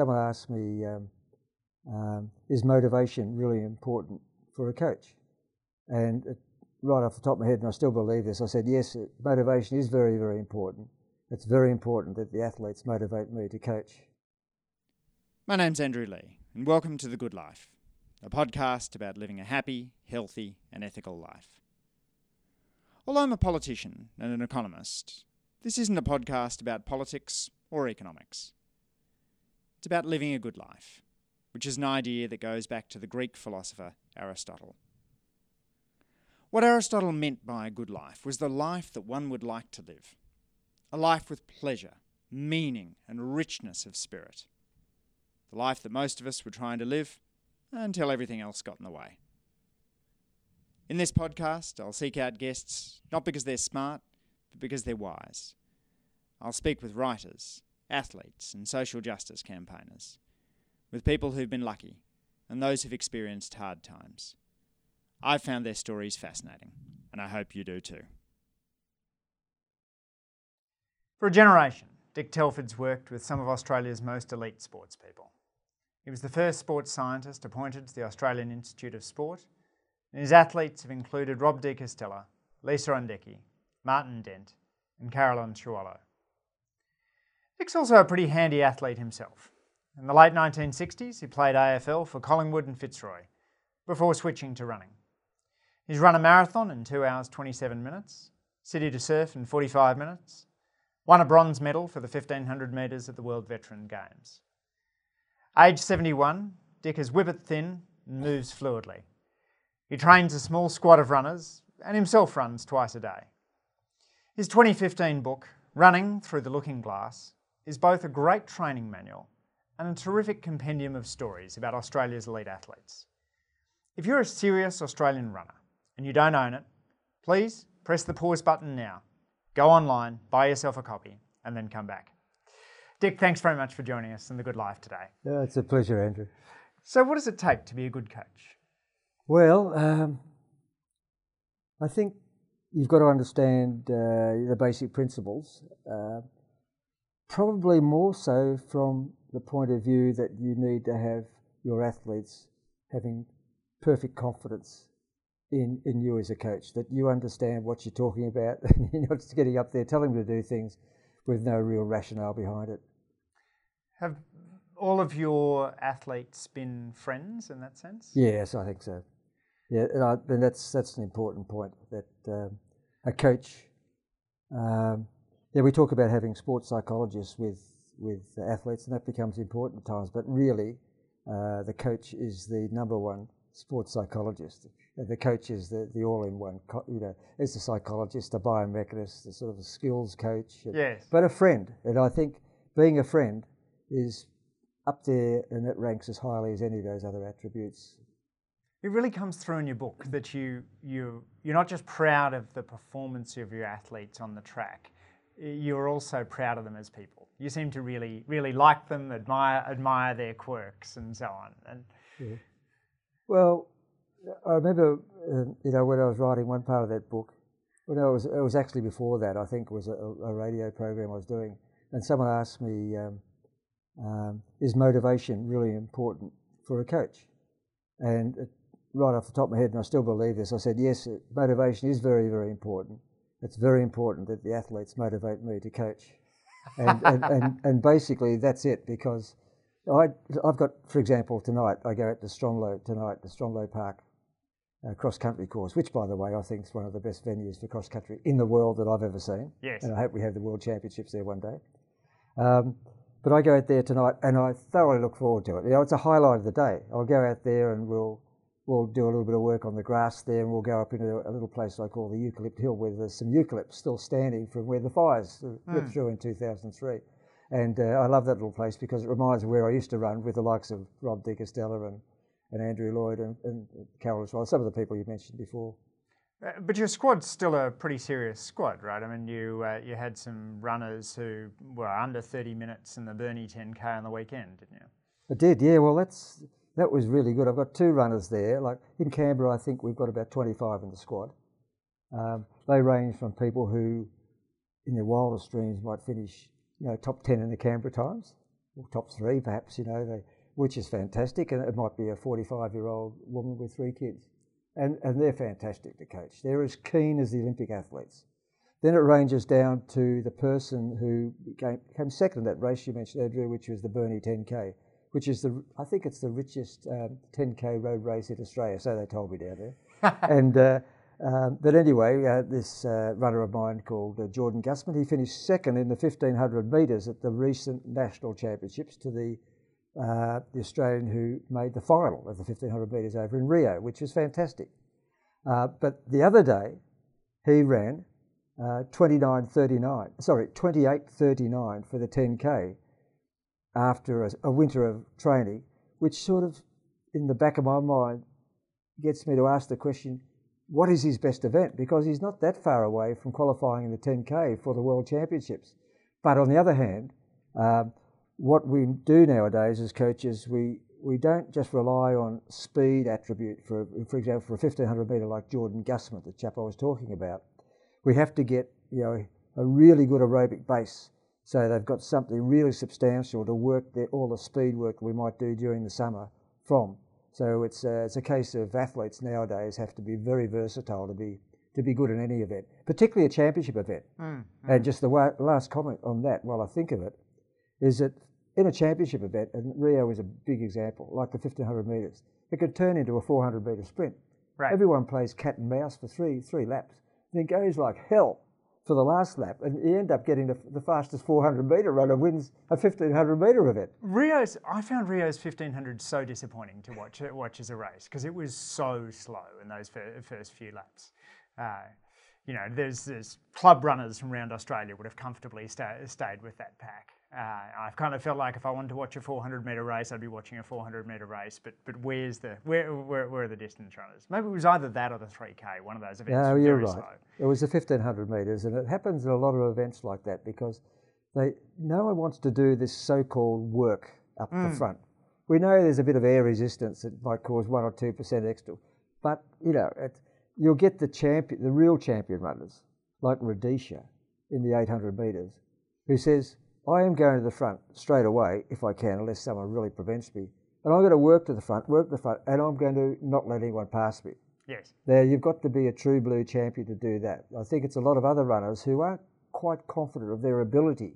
someone asked me, um, um, is motivation really important for a coach? And it, right off the top of my head, and I still believe this, I said, yes, motivation is very, very important. It's very important that the athletes motivate me to coach. My name's Andrew Leigh, and welcome to The Good Life, a podcast about living a happy, healthy, and ethical life. Although I'm a politician and an economist, this isn't a podcast about politics or economics. It's about living a good life, which is an idea that goes back to the Greek philosopher Aristotle. What Aristotle meant by a good life was the life that one would like to live a life with pleasure, meaning, and richness of spirit. The life that most of us were trying to live until everything else got in the way. In this podcast, I'll seek out guests not because they're smart, but because they're wise. I'll speak with writers, athletes, and social justice campaigners, with people who've been lucky and those who've experienced hard times. I've found their stories fascinating, and I hope you do too. For a generation, Dick Telford's worked with some of Australia's most elite sports people. He was the first sports scientist appointed to the Australian Institute of Sport, and his athletes have included Rob de Castella, Lisa Ondieki, Martin Dent, and Carolyn Schuwalow. Dick's also a pretty handy athlete himself. In the late 1960s, he played AFL for Collingwood and Fitzroy before switching to running. He's run a marathon in 2 hours 27 minutes, city to surf in 45 minutes, won a bronze medal for the 1500 metres at the World Veteran Games. Age 71, Dick is whippet thin and moves fluidly. He trains a small squad of runners and himself runs twice a day. His 2015 book, Running Through the Looking Glass, is both a great training manual and a terrific compendium of stories about Australia's elite athletes. If you're a serious Australian runner and you don't own it, please press the pause button now. Go online, buy yourself a copy, and then come back. Dick, thanks very much for joining us in The Good Life today. Yeah, it's a pleasure, Andrew. So, what does it take to be a good coach? Well, um, I think you've got to understand uh, the basic principles, uh, probably more so from the point of view that you need to have your athletes having perfect confidence in, in you as a coach, that you understand what you're talking about and you're not just getting up there telling them to do things with no real rationale behind it. Have all of your athletes been friends in that sense? Yes, I think so. Yeah, and, I, and that's that's an important point that um, a coach. Um, yeah, we talk about having sports psychologists with with athletes, and that becomes important at times. But really, uh, the coach is the number one sports psychologist. The coach is the, the all-in-one. You know, as a psychologist, a biomechanist, a sort of a skills coach. Yes. But a friend, and I think being a friend is up there, and it ranks as highly as any of those other attributes. It really comes through in your book that you you you're not just proud of the performance of your athletes on the track, you're also proud of them as people. You seem to really really like them, admire admire their quirks and so on. And yeah. well, I remember uh, you know when I was writing one part of that book. Well, no, it was it was actually before that. I think it was a, a radio program I was doing, and someone asked me, um, um, "Is motivation really important for a coach?" And it, right off the top of my head, and I still believe this, I said, yes, motivation is very, very important. It's very important that the athletes motivate me to coach. And, and, and, and, basically, that's it because I, I've got, for example, tonight, I go out to Stromlo tonight, the Stromlo Park uh, cross country course, which, by the way, I think is one of the best venues for cross country in the world that I've ever seen. Yes. And I hope we have the World Championships there one day. Um, but I go out there tonight and I thoroughly look forward to it. You know, it's a highlight of the day. I'll go out there and we'll we'll do a little bit of work on the grass there and we'll go up into a little place I call the Eucalypt Hill where there's some eucalypts still standing from where the fires mm. ripped through in 2003. And uh, I love that little place because it reminds me where I used to run with the likes of Rob de Castella and, and Andrew Lloyd and, and Carol as well, some of the people you mentioned before. Uh, but your squad's still a pretty serious squad, right? I mean, you uh, you had some runners who were under 30 minutes in the Burnie 10K on the weekend, didn't you? I did, yeah. Well, that's that was really good. I've got two runners there. Like in Canberra, I think we've got about 25 in the squad. Um, they range from people who, in their wildest dreams, might finish, you know, top 10 in the Canberra Times, or top three perhaps, you know, they, which is fantastic. And it might be a 45 year old woman with three kids. And, and they're fantastic to coach. They're as keen as the Olympic athletes. Then it ranges down to the person who came, came second in that race you mentioned, Andrew, which was the Burnie 10K, which is the, I think it's the richest um, 10K road race in Australia, so they told me down there. and, uh, um, but anyway, uh, this uh, runner of mine called uh, Jordan Gusman, he finished second in the 1500 metres at the recent national championships to the, uh, the Australian who made the final of the 1500 metres over in Rio, which was fantastic. Uh, but the other day, he ran uh, 29.39, sorry, 28.39 for the 10K after a, a winter of training, which sort of, in the back of my mind, gets me to ask the question what is his best event? Because he's not that far away from qualifying in the 10K for the World Championships. But on the other hand, um, what we do nowadays as coaches, we, we don't just rely on speed attribute, for, for example, for a 1500 metre like Jordan Gusman, the chap I was talking about. We have to get you know, a really good aerobic base so they've got something really substantial to work their, all the speed work we might do during the summer from. So it's a, it's a case of athletes nowadays have to be very versatile to be to be good in any event, particularly a championship event. Mm, mm. And just the way, last comment on that, while I think of it, is that in a championship event, and Rio is a big example, like the 1500 metres, it could turn into a 400 metre sprint. Right. Everyone plays cat and mouse for three three laps. And it goes like hell for the last lap, and you end up getting the, the fastest 400 metre runner wins a 1500 metre event. Rio's, I found Rio's 1500 so disappointing to watch watch as a race because it was so slow in those first few laps. Uh, you know, there's, there's club runners from around Australia would have comfortably sta- stayed with that pack. Uh, I've kind of felt like if I wanted to watch a 400 metre race, I'd be watching a 400 metre race. But but where's the where, where where are the distance runners? Maybe it was either that or the 3K, one of those events. No, you're right. Slow. It was the 1500 metres, and it happens in a lot of events like that because they no one wants to do this so-called work up mm. the front. We know there's a bit of air resistance that might cause one or two percent extra, but you know it, you'll get the champion, the real champion runners like Rudisha in the 800 metres, who says I am going to the front straight away if I can, unless someone really prevents me. And I'm going to work to the front, work to the front, and I'm going to not let anyone pass me. Yes. Now, you've got to be a true blue champion to do that. I think it's a lot of other runners who aren't quite confident of their ability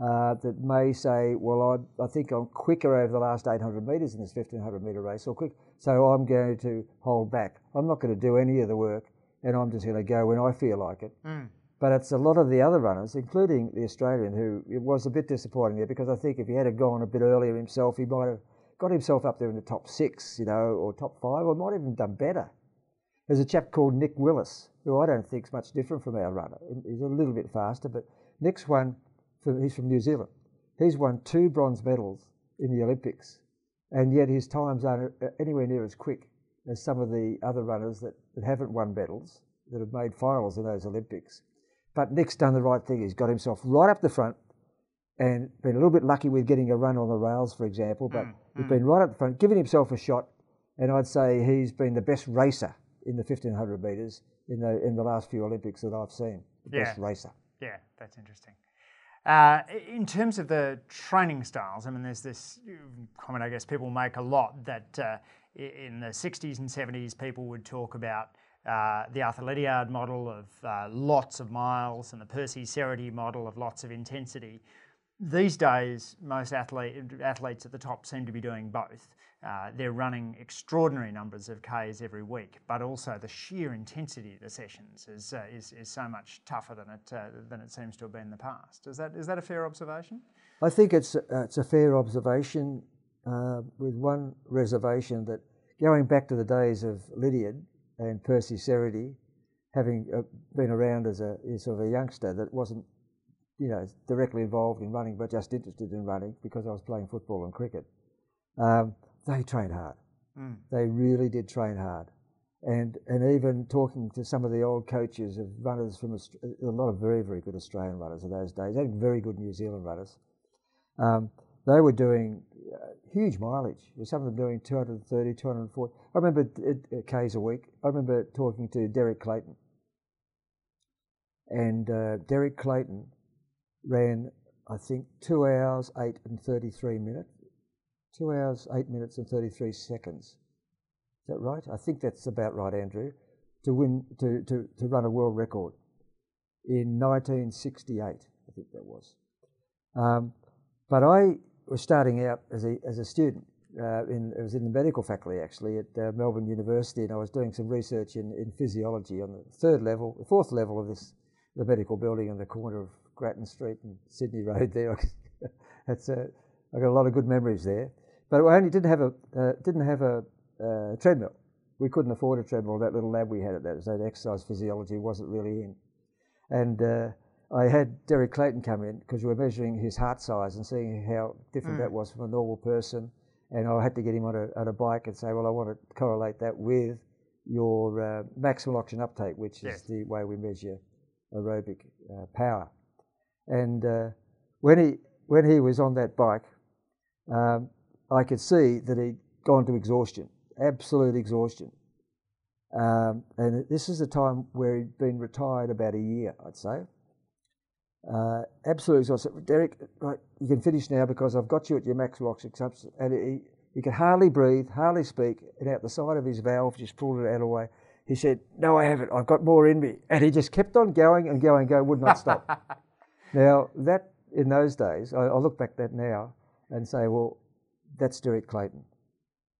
uh, that may say, well, I, I think I'm quicker over the last 800 metres in this 1500 metre race, or quick, so I'm going to hold back. I'm not going to do any of the work, and I'm just going to go when I feel like it. Mm. But it's a lot of the other runners, including the Australian, who it was a bit disappointing there because I think if he had gone a bit earlier himself, he might have got himself up there in the top six, you know, or top five, or might even done better. There's a chap called Nick Willis, who I don't think is much different from our runner. He's a little bit faster, but Nick's won, he's from New Zealand. He's won two bronze medals in the Olympics, and yet his times aren't uh, anywhere near as quick as some of the other runners that, that haven't won medals, that have made finals in those Olympics. But Nick's done the right thing. He's got himself right up the front and been a little bit lucky with getting a run on the rails, for example. But mm, he's mm. been right up the front, giving himself a shot. And I'd say he's been the best racer in the 1500 metres in the, in the last few Olympics that I've seen. The yeah. best racer. Yeah, that's interesting. Uh, in terms of the training styles, I mean, there's this comment I guess people make a lot that uh, in the 60s and 70s, people would talk about uh, the Arthur Lydiard model of uh, lots of miles and the Percy Cerutty model of lots of intensity. These days, most athlete, athletes at the top seem to be doing both. Uh, they're running extraordinary numbers of Ks every week, but also the sheer intensity of the sessions is, uh, is, is, so much tougher than it, uh, than it seems to have been in the past. Is that, is that a fair observation? I think it's, it's a fair observation with one reservation that going back to the days of Lydiard, and Percy Cerutty, having uh, been around as a as sort of a youngster that wasn't, you know, directly involved in running, but just interested in running because I was playing football and cricket. Um, they trained hard. Mm. They really did train hard, and and even talking to some of the old coaches of runners from a, a lot of very very good Australian runners of those days, and very good New Zealand runners. Um, they were doing uh, huge mileage. Some of them doing 230, 240. I remember uh, Ks a week. I remember talking to Derek Clayton. And uh, Derek Clayton ran, I think, two hours, eight and 33 minutes. Two hours, eight minutes and 33 seconds. Is that right? I think that's about right, Andrew. To win, to, to, to run a world record in 1968, I think that was. Um, but I was starting out as a, as a student. Uh, in, it was in the medical faculty actually at uh, Melbourne University, and I was doing some research in, in physiology on the third level, the fourth level of this the medical building on the corner of Grattan Street and Sydney Road. There, that's a, I got a lot of good memories there. But I only didn't have a uh, didn't have a uh, treadmill. We couldn't afford a treadmill. That little lab we had at that, so the exercise physiology wasn't really in, and uh, I had Derek Clayton come in because we were measuring his heart size and seeing how different mm. that was from a normal person. And I had to get him on a, on a bike and say, well, I want to correlate that with your uh, maximal oxygen uptake, which yes. is the way we measure aerobic uh, power. And uh, when he when he was on that bike, um, I could see that he'd gone to exhaustion, absolute exhaustion. Um, and this is a time where he'd been retired about a year, I'd say. Uh, absolutely. So I said, Derek, right, you can finish now because I've got you at your oxygen consumption. And he, he could hardly breathe, hardly speak, and out the side of his valve just pulled it out of the way. He said, No, I haven't. I've got more in me. And he just kept on going and going and going, would not stop. now, that in those days, I, I look back that now and say, Well, that's Derek Clayton.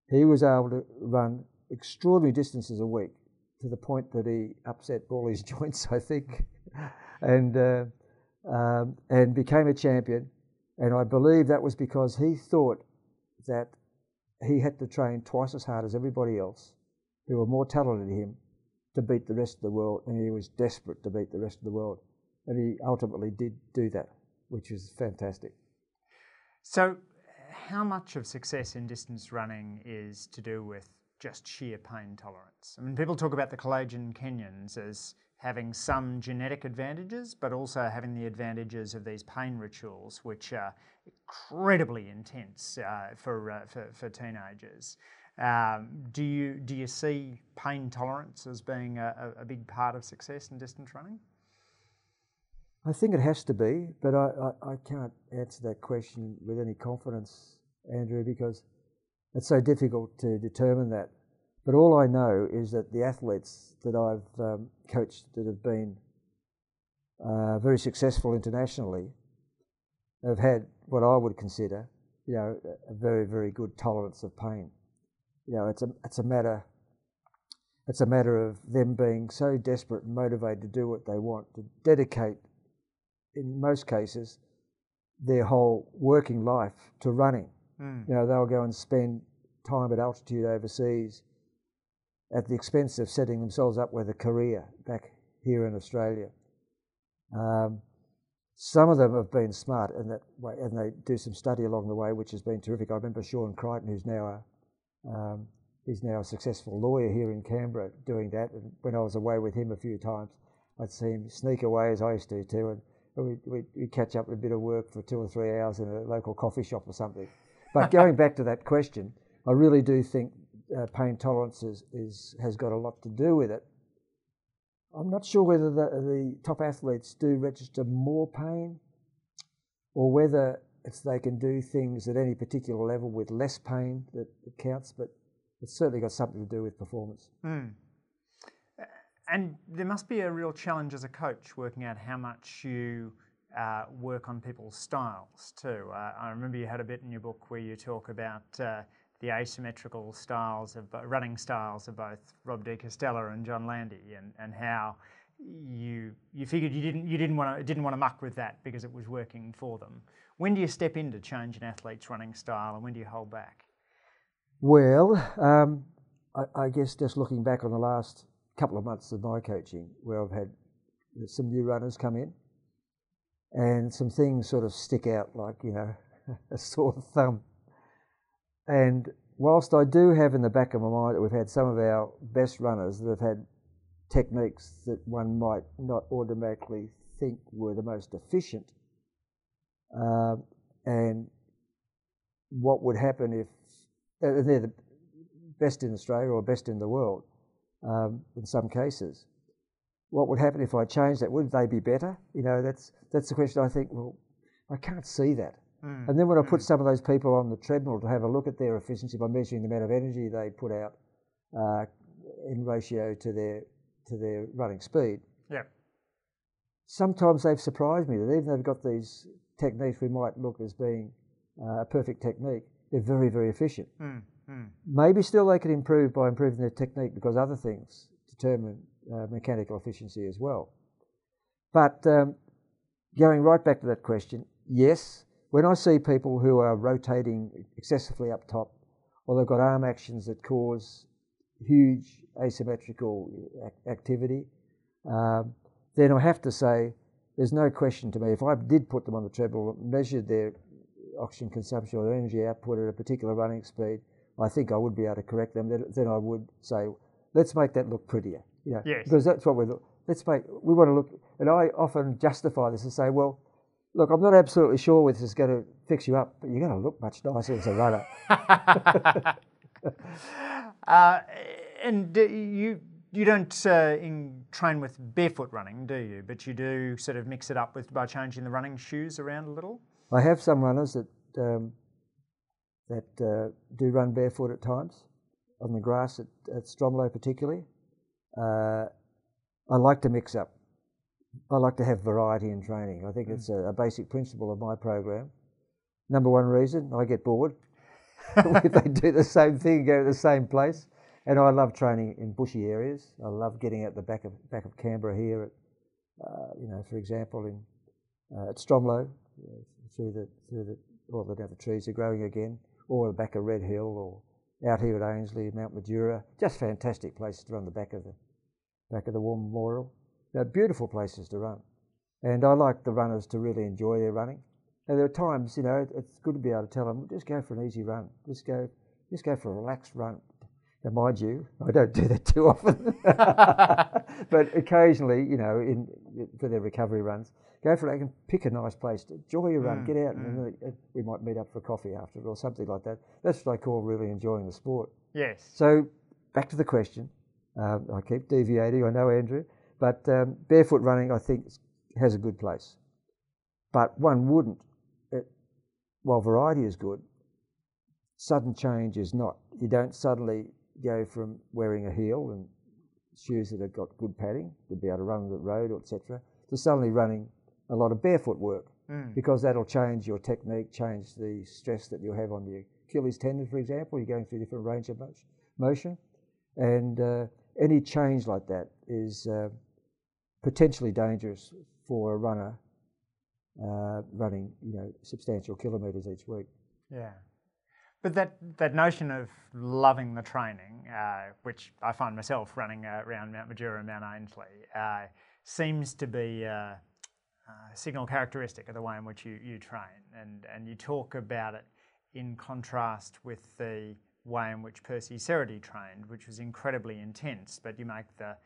He was able to run extraordinary distances a week to the point that he upset all his joints, I think. and uh, um, and became a champion. And I believe that was because he thought that he had to train twice as hard as everybody else who were more talented than him to beat the rest of the world. And he was desperate to beat the rest of the world. And he ultimately did do that, which is fantastic. So, how much of success in distance running is to do with just sheer pain tolerance? I mean, people talk about the Kalenjin Kenyans as having some genetic advantages, but also having the advantages of these pain rituals, which are incredibly intense uh, for, uh, for, for teenagers. Um, do you do you see pain tolerance as being a, a, big part of success in distance running? I think it has to be, but I, I, I can't answer that question with any confidence, Andrew, because it's so difficult to determine that. But all I know is that the athletes that I've um, coached that have been uh, very successful internationally have had what I would consider, you know, a very, very good tolerance of pain. You know, it's a, it's a matter, it's a matter of them being so desperate and motivated to do what they want, to dedicate, in most cases, their whole working life to running. Mm. You know, they'll go and spend time at altitude overseas at the expense of setting themselves up with a career back here in Australia. Um, some of them have been smart in that way, and they do some study along the way, which has been terrific. I remember Shaun Creighton, who's now a um, he's now a successful lawyer here in Canberra, doing that. And when I was away with him a few times, I'd see him sneak away as I used to too, and we'd, we'd, we'd catch up with a bit of work for two or three hours in a local coffee shop or something. But going back to that question, I really do think uh, pain tolerance is, is, has got a lot to do with it. I'm not sure whether the, the top athletes do register more pain or whether it's they can do things at any particular level with less pain that, that counts, but it's certainly got something to do with performance. Mm. And there must be a real challenge as a coach working out how much you uh, work on people's styles too. Uh, I remember you had a bit in your book where you talk about uh, the asymmetrical styles of running styles of both Rob de Castella and John Landy, and, and how you you figured you didn't you didn't want to didn't want to muck with that because it was working for them. When do you step in to change an athlete's running style, and when do you hold back? Well, um, I, I, guess just looking back on the last couple of months of my coaching, where I've had some new runners come in, and some things sort of stick out like you know a sore thumb. And whilst I do have in the back of my mind that we've had some of our best runners that have had techniques that one might not automatically think were the most efficient, uh, and what would happen if uh, they're the best in Australia or best in the world um, in some cases. What would happen if I changed that? Would they be better? You know, that's that's the question. I think. Well, I can't see that. Mm. And then when I put some of those people on the treadmill to have a look at their efficiency by measuring the amount of energy they put out uh, in ratio to their to their running speed, Yeah. sometimes they've surprised me that even though they've got these techniques we might look as being uh, a perfect technique, they're very very efficient. Mm. Mm. Maybe still they could improve by improving their technique because other things determine uh, mechanical efficiency as well. But um, going right back to that question, yes, when I see people who are rotating excessively up top, or they've got arm actions that cause huge asymmetrical activity, um, then I have to say there's no question to me if I did put them on the treadmill, measured their oxygen consumption or their energy output at a particular running speed, I think I would be able to correct them. Then, then I would say, let's make that look prettier. You know, Yes. Because that's what we look. Let's make. We want to look, and I often justify this and say, well, look, I'm not absolutely sure this is going to fix you up, but you're going to look much nicer as a runner. uh, and you you don't uh, in, train with barefoot running, do you? But you do sort of mix it up with by changing the running shoes around a little. I have some runners that um, that uh, do run barefoot at times on the grass at, at Stromlo particularly. Uh, I like to mix up. I like to have variety in training. I think it's a, a basic principle of my program. Number one reason I get bored if they do the same thing, go to the same place. And I love training in bushy areas. I love getting out the back of back of Canberra here, at, uh, you know, for example, in uh, at Stromlo, uh, through the through the well, the, the trees are growing again, or the back of Red Hill, or out here at Ainslie, Mount Majura. Just fantastic places to run the back of the back of the War Memorial. They're beautiful places to run, and I like the runners to really enjoy their running. And there are times, you know, it's good to be able to tell them, just go for an easy run, just go, just go for a relaxed run. Now, mind you, I don't do that too often, but occasionally, you know, in for their recovery runs, go for it and pick a nice place, to enjoy your run, Mm, get out, and then, uh, we might meet up for coffee after or something like that. That's what I call really enjoying the sport. Yes. So, back to the question. Um, I keep deviating, I know, Andrew, but um, barefoot running, I think, has a good place. But one wouldn't, it, while variety is good, sudden change is not. You don't suddenly go from wearing a heel and shoes that have got good padding to be able to run on the road, etc., to suddenly running a lot of barefoot work Mm. because that'll change your technique, change the stress that you have on your Achilles tendon, for example. You're going through a different range of motion, and uh, any change like that is uh, potentially dangerous for a runner uh, running, you know, substantial kilometres each week. Yeah. But that, that notion of loving the training, uh, which I find myself running uh, around Mount Majura and Mount Ainslie, uh, seems to be uh, a signal characteristic of the way in which you, you train. And, and you talk about it in contrast with the way in which Percy Cerutty trained, which was incredibly intense. But you make the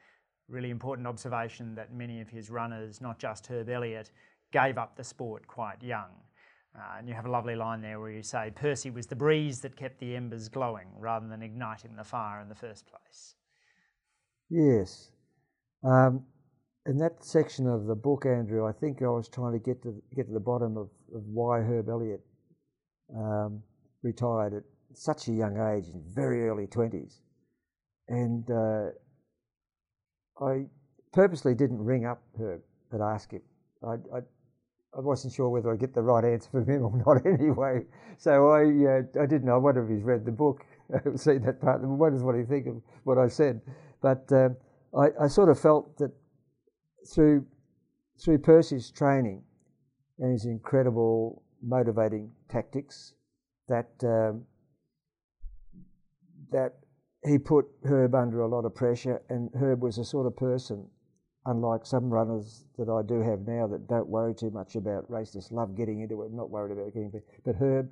really important observation that many of his runners, not just Herb Elliott, gave up the sport quite young. Uh, and you have a lovely line there where you say Percy was the breeze that kept the embers glowing rather than igniting the fire in the first place. Yes. Um, in that section of the book, Andrew, I think I was trying to get to get to the bottom of, of why Herb Elliott um, retired at such a young age, in very early twenties, and uh, I purposely didn't ring up Herb and ask him. I, I I wasn't sure whether I'd get the right answer from him or not. Anyway, so I uh, I didn't know. I wonder if he's read the book, seen that part. I wonders what he think of what I said. But um, I, I sort of felt that through through Percy's training and his incredible motivating tactics, that um, that he put Herb under a lot of pressure, and Herb was a sort of person, unlike some runners that I do have now that don't worry too much about race, just love getting into it, not worried about getting. But Herb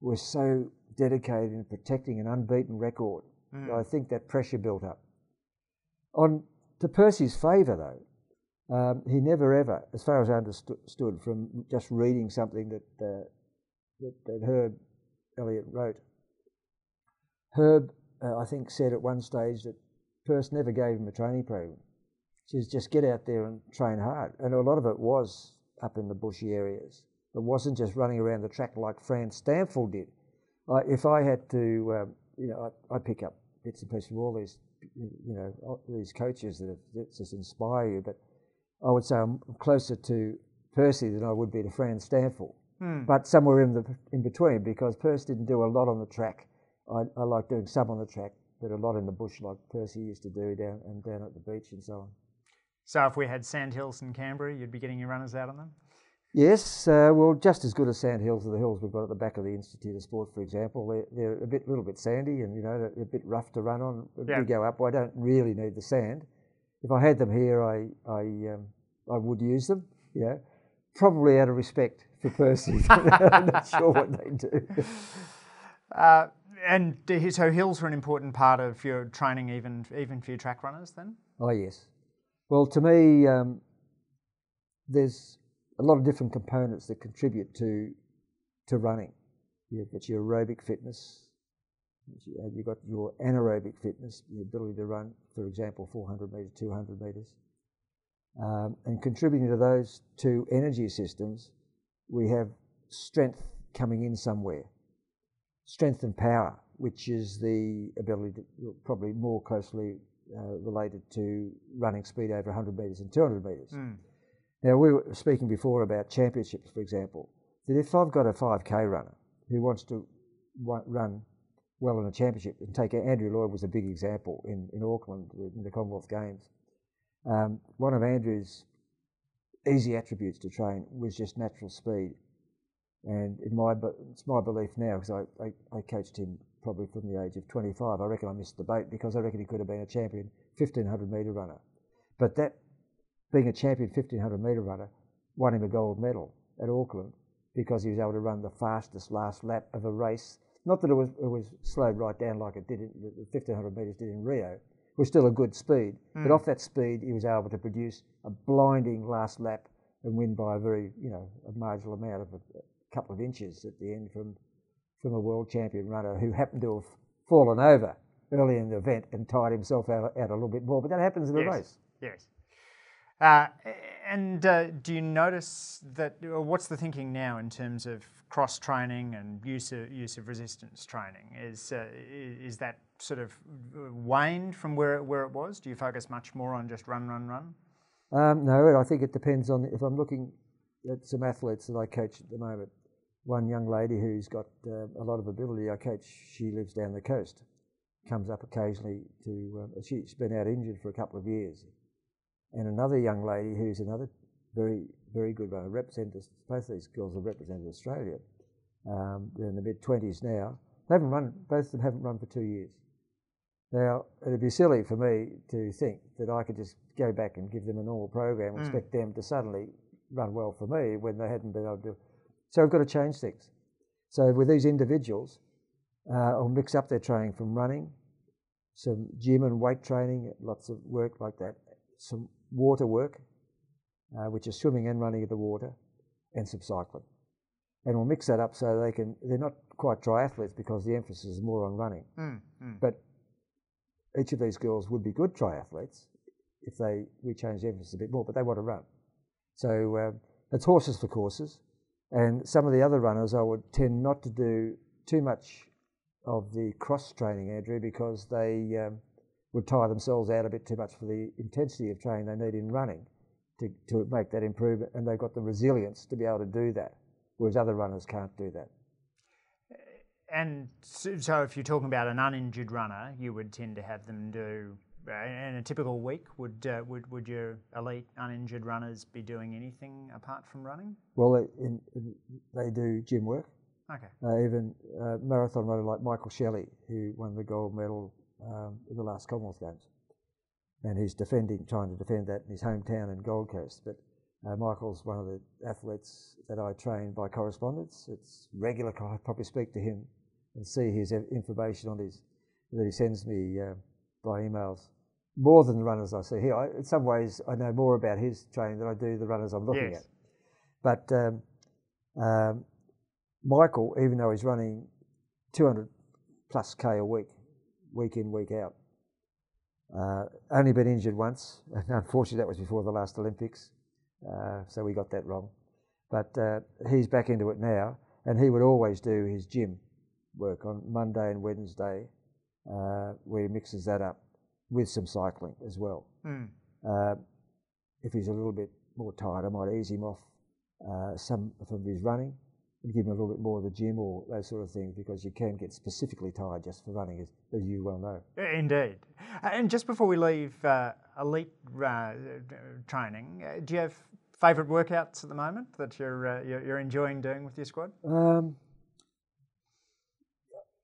was so dedicated in protecting an unbeaten record. Mm. I think that pressure built up. On to Percy's favour, though, um, he never ever, as far as I understood from just reading something that, uh, that, that Herb Elliott wrote, Herb, uh, I think, said at one stage that Percy never gave him a training program. She says, just get out there and train hard. And a lot of it was up in the bushy areas. It wasn't just running around the track like Fran Stampfl did. I, if I had to, um, you know, I, I pick up bits and pieces from all these, you know, these coaches that, have, that just inspire you. But I would say I'm closer to Percy than I would be to Fran Stampfl, Hmm. But somewhere in the in between, because Percy didn't do a lot on the track. I, I like doing some on the track, but a lot in the bush, like Percy used to do down and down at the beach and so on. So if we had sandhills in Canberra, you'd be getting your runners out on them. Yes, uh, well, just as good as sandhills are the hills we've got at the back of the Institute of Sport, for example. They're, they're a bit, little bit sandy, and you know, a bit rough to run on. Yeah. We go up. I don't really need the sand. If I had them here, I, I, um, I would use them. You know, probably out of respect for Percy. I'm not sure what they do. Uh, and so hills are an important part of your training, even even for your track runners, then. Oh yes. Well, to me, um, there's a lot of different components that contribute to to running. You've got your aerobic fitness, you've got your anaerobic fitness, the ability to run, for example, 400 metres, 200 metres. Um, and contributing to those two energy systems, we have strength coming in somewhere. Strength and power, which is the ability to probably more closely uh, related to running speed over 100 metres and 200 metres. Mm. Now, we were speaking before about championships, for example, that if I've got a 5K runner who wants to run well in a championship, and take Andrew Lloyd was a big example in, in Auckland in the Commonwealth Games. Um, one of Andrew's easy attributes to train was just natural speed. And in my, it's my belief now, because I, I, I, coached him probably from the age of 25. I reckon I missed the boat because I reckon he could have been a champion 1500 metre runner. But that being a champion 1500 metre runner, won him a gold medal at Auckland because he was able to run the fastest last lap of a race. Not that it was, it was slowed right down like it did in, the 1500 metres did in Rio. It was still a good speed, mm. but off that speed he was able to produce a blinding last lap and win by a very, you know, a marginal amount of a couple of inches at the end from from a world champion runner who happened to have fallen over early in the event and tired himself out, out a little bit more. But that happens in the yes. race. Yes. Uh, and uh, do you notice that? what's the thinking now in terms of cross training and use of use of resistance training? Is uh, is that sort of waned from where where it was? Do you focus much more on just run, run, run? Um, no, I think it depends on if I'm looking at some athletes that I coach at the moment. One young lady who's got uh, a lot of ability, I coach. She lives down the coast, comes up occasionally to. Um, she's been out injured for a couple of years and another young lady who's another very, very good runner, represented, both these girls have represented Australia. Um, they're in the mid 20s now. They haven't run, both of them haven't run for two years. Now, it'd be silly for me to think that I could just go back and give them a normal program and mm. expect them to suddenly run well for me when they hadn't been able to. So I've got to change things. So with these individuals, uh, I'll mix up their training from running, some gym and weight training, lots of work like that, some water work, uh, which is swimming and running in the water, and some cycling. And we'll mix that up so they can, they're not quite triathletes because the emphasis is more on running. Mm, mm. But each of these girls would be good triathletes if they, we change the emphasis a bit more, but they want to run. So um, it's horses for courses. And some of the other runners I would tend not to do too much of the cross training, Andrew, because they, um, would tire themselves out a bit too much for the intensity of training they need in running to, to make that improvement, and they've got the resilience to be able to do that, whereas other runners can't do that. And so, if you're talking about an uninjured runner, you would tend to have them do. Uh, in a typical week, would uh, would would your elite uninjured runners be doing anything apart from running? Well, in, in, they do gym work. Okay. Uh, even a uh, marathon runner like Michael Shelley, who won the gold medal um, in the last Commonwealth Games. And he's defending, trying to defend that in his hometown in Gold Coast. But uh, Michael's one of the athletes that I train by correspondence. It's regular. I probably speak to him and see his information on his that he sends me uh, by emails. More than the runners I see here. I, in some ways, I know more about his training than I do the runners I'm looking yes. at. But um, um, Michael, even though he's running 200 plus k a week, week in, week out. Uh, only been injured once, and unfortunately that was before the last Olympics, uh, so we got that wrong. but uh, he's back into it now, and he would always do his gym work on Monday and Wednesday, uh, where he mixes that up with some cycling as well. Mm. Uh, if he's a little bit more tired, I might ease him off uh, some of his running and give him a little bit more of the gym or those sort of things because you can get specifically tired just for running, as, as you well know. Indeed. And just before we leave uh, elite uh, training, uh, do you have favourite workouts at the moment that you're, uh, you're, you're enjoying doing with your squad? Um,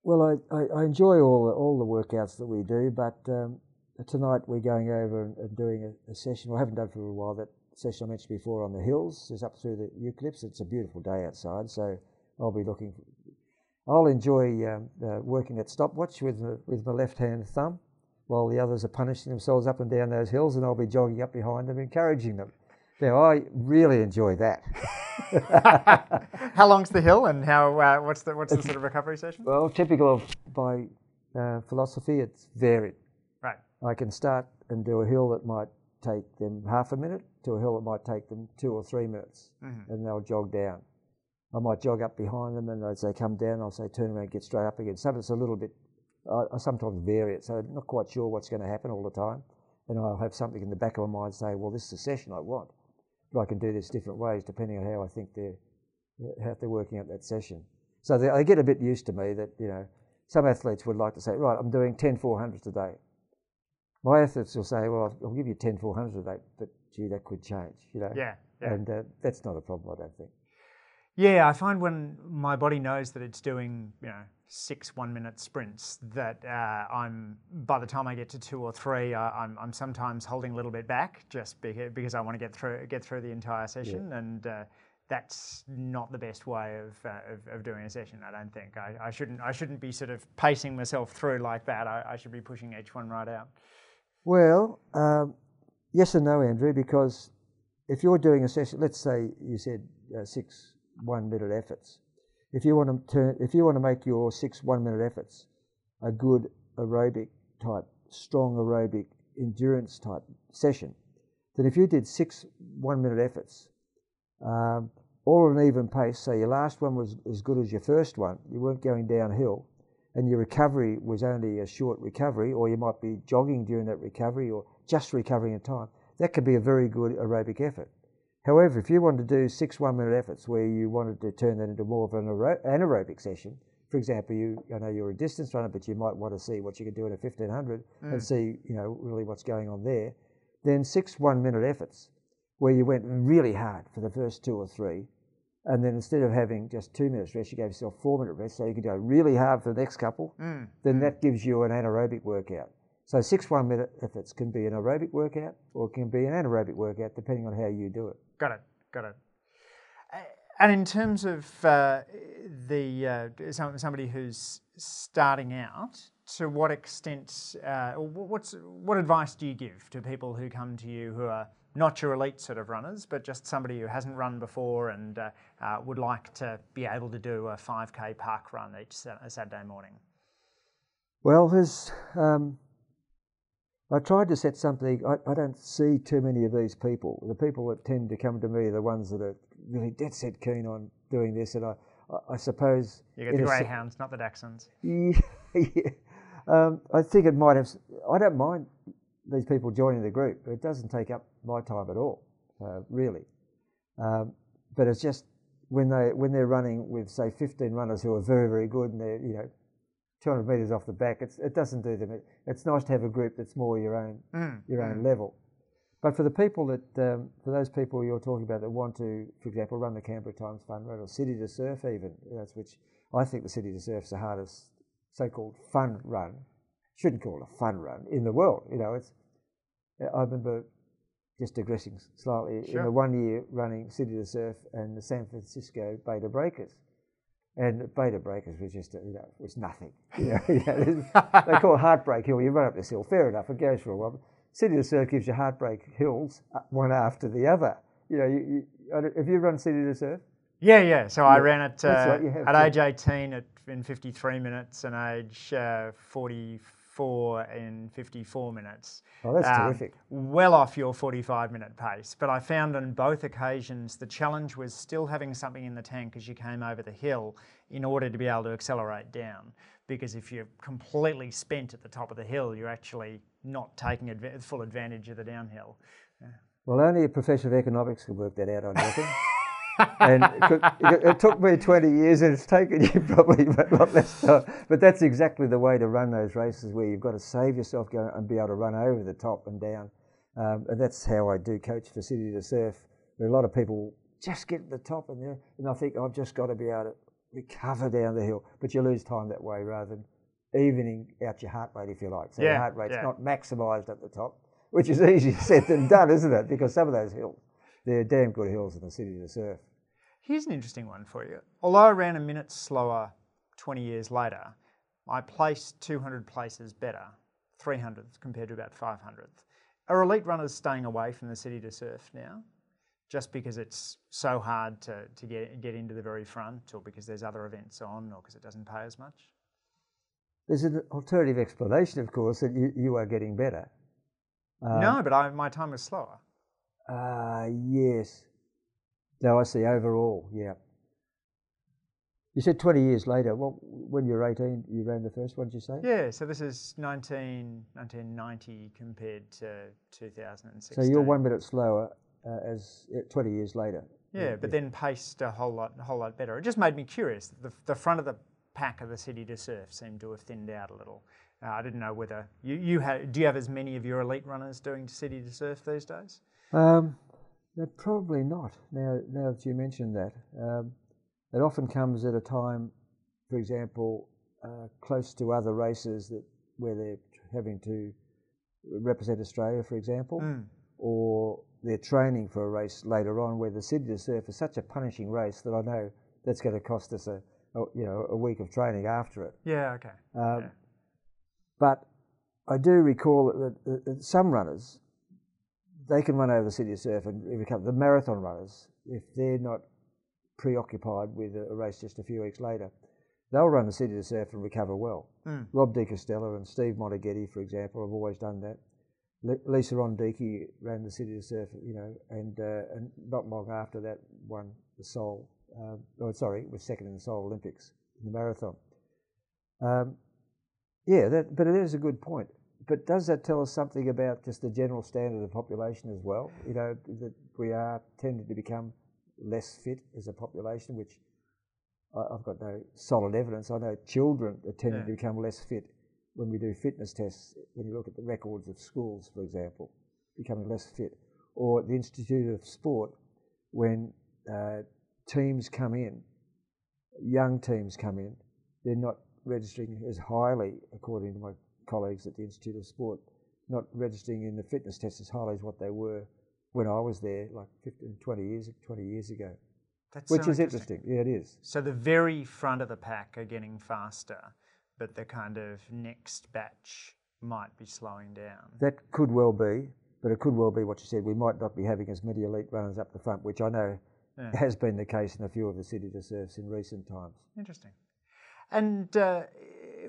well, I, I, I, enjoy all the, all the workouts that we do, but um, tonight we're going over and, doing a, a, session. I haven't done for a while. That session I mentioned before on the hills is up through the eucalypts. It's a beautiful day outside, so I'll be looking. For, I'll enjoy um, uh, working at stopwatch with with my left hand thumb, while the others are punishing themselves up and down those hills, and I'll be jogging up behind them, encouraging them. Now I really enjoy that. how long's the hill, and how? Uh, what's the what's the sort of recovery session? Well, typical of my uh, philosophy, it's varied. I can start and do a hill that might take them half a minute to a hill that might take them two or three minutes, mm-hmm. and they'll jog down. I might jog up behind them, and as they come down, I'll say turn around, get straight up again. Sometimes a little bit. I, I sometimes vary it, so I'm not quite sure what's going to happen all the time, and I'll have something in the back of my mind say, well, this is the session I want, but I can do this different ways depending on how I think they're how they're working at that session. So they, they get a bit used to me that you know some athletes would like to say, right, I'm doing 10 400s a day my athletes will say, well, I'll give you 10 400s a day, but gee, that could change, you know. Yeah. yeah. And uh, that's not a problem, I don't think. Yeah, I find when my body knows that it's doing, you know, six one-minute sprints, that uh, I'm by the time I get to two or three, uh, I'm, I'm sometimes holding a little bit back just because, because I want to get through get through the entire session, yeah. and uh, that's not the best way of, uh, of, of, doing a session. I don't think I, I, shouldn't I shouldn't be sort of pacing myself through like that. I, I should be pushing each one right out. Well, um, yes and no, Andrew, because if you're doing a session, let's say you said uh, six one-minute efforts. If you want to turn, if you want to make your six one-minute efforts a good aerobic type, strong aerobic endurance type session, then if you did six one-minute efforts, um, all at an even pace, so your last one was as good as your first one, you weren't going downhill, and your recovery was only a short recovery, or you might be jogging during that recovery or just recovering in time, that could be a very good aerobic effort. However, if you wanted to do six one minute efforts where you wanted to turn that into more of an anaerobic session, for example, you I know you're a distance runner, but you might want to see what you can do in a 1500 mm. and see you know really what's going on there. Then six one minute efforts where you went really hard for the first two or three, and then instead of having just two minutes rest, you gave yourself four minute rest, so you can go really hard for the next couple. Mm. Then mm. that gives you an anaerobic workout. So six one minute efforts can be an aerobic workout or it can be an anaerobic workout depending on how you do it. Got it. Got it. And in terms of uh, the uh, somebody who's starting out, to what extent, uh, what's what advice do you give to people who come to you who are not your elite sort of runners, but just somebody who hasn't run before and uh, uh, would like to be able to do a 5k park run each Saturday morning? Well, there's. Um, I tried to set something. I, I, don't see too many of these people. The people that tend to come to me are the ones that are really dead set keen on doing this, and I, I, I suppose you get the greyhounds, se- not the Dachshunds. Yeah, yeah. Um, I think it might have. I don't mind these people joining the group. It doesn't take up my time at all, uh, really. Um, but it's just when they when they're running with say 15 runners who are very very good and they're you know 200 meters off the back, it doesn't do them. It, it's nice to have a group that's more your own mm. your own mm. level. But for the people that, um, for those people you're talking about that want to, for example, run the Canberra Times Fun Run or City to Surf, even, that's which I think the City to Surf's the hardest so-called fun run. Shouldn't call it a fun run in the world. You know, it's I remember just digressing slightly sure. in the one year running City to Surf and the San Francisco Bay to Breakers. And Bay to Breakers was just, you know, it was nothing. You know, you know, they call it Heartbreak Hill. You run up this hill, fair enough, it goes for a while. City to Surf gives you Heartbreak Hills uh, one after the other. You know, you, you, have you run City to Surf? Yeah, yeah. So yeah. I ran it uh, right, at age 18 at, in 53 minutes and age uh, 40 four in 54 minutes. Oh, that's um, terrific. Well off your 45 minute pace. But I found on both occasions the challenge was still having something in the tank as you came over the hill in order to be able to accelerate down. Because if you're completely spent at the top of the hill, you're actually not taking adv- full advantage of the downhill. Yeah. Well, only a professor of economics could work that out, I reckon and it, it, took me 20 years and it's taken you probably a lot less time. But that's exactly the way to run those races where you've got to save yourself and be able to run over the top and down. Um, and that's how I do coach for City to Surf. There are a lot of people just get to the top and, and I think I've just got to be able to recover down the hill. But you lose time that way rather than evening out your heart rate, if you like. So yeah, your heart rate's yeah. not maximised at the top, which is easier said than done, isn't it? Because some of those hills, they're damn good hills in the city to surf. Here's an interesting one for you. Although I ran a minute slower 20 years later, I placed 200 places better, 300th compared to about 500th. Are elite runners staying away from the city to surf now? Just because it's so hard to, to get, get into the very front, or because there's other events on, or because it doesn't pay as much? There's an alternative explanation, of course, that you, you are getting better. Um, no, but I, my time was slower. Uh, yes. No, I see. Overall, yeah. You said 20 years later. Well, when you were 18, you ran the first one, did you say? Yeah, so this is 19, 1990 compared to 2016. So you're one minute slower uh, as 20 years later. Yeah, yeah but then paced a whole lot, a whole lot better. It just made me curious. The, the front of the pack of the city to surf seemed to have thinned out a little. Uh, I didn't know whether you, you had. Do you have as many of your elite runners doing city to surf these days? Um, no, probably not. Now, now that you mention that, um, it often comes at a time, for example, uh, close to other races that where they're having to represent Australia, for example, mm. or they're training for a race later on where the to Surf is such a punishing race that I know that's going to cost us a, a you know a week of training after it. Yeah. Okay. Um, yeah. But I do recall that, that, that some runners they can run over the city of surf and recover. The marathon runners, if they're not preoccupied with a, race just a few weeks later, they'll run the city of surf and recover well. Mm. Rob De Castella and Steve Moneghetti, for example, have always done that. Lisa Ondieki ran the city of surf, you know, and uh, and not long after that won the Seoul. Um, oh, sorry, was second in the Seoul Olympics in the marathon. Um, yeah, that, but it is a good point but does that tell us something about just the general standard of the population as well? You know, that we are tending to become less fit as a population, which I've got no solid evidence. I know children are tending yeah. to become less fit when we do fitness tests. When you look at the records of schools, for example, becoming less fit, or the Institute of Sport, when uh, teams come in, young teams come in, they're not registering as highly, according to my colleagues at the Institute of Sport not registering in the fitness test as highly as what they were when I was there, like 15, 20 years, 20 years ago. That's which so is interesting. interesting. Yeah, it is. So the very front of the pack are getting faster, but the kind of next batch might be slowing down. That could well be, but it could well be what you said. We might not be having as many elite runners up the front, which I know yeah. has been the case in a few of the city to surfs in recent times. Interesting. And uh,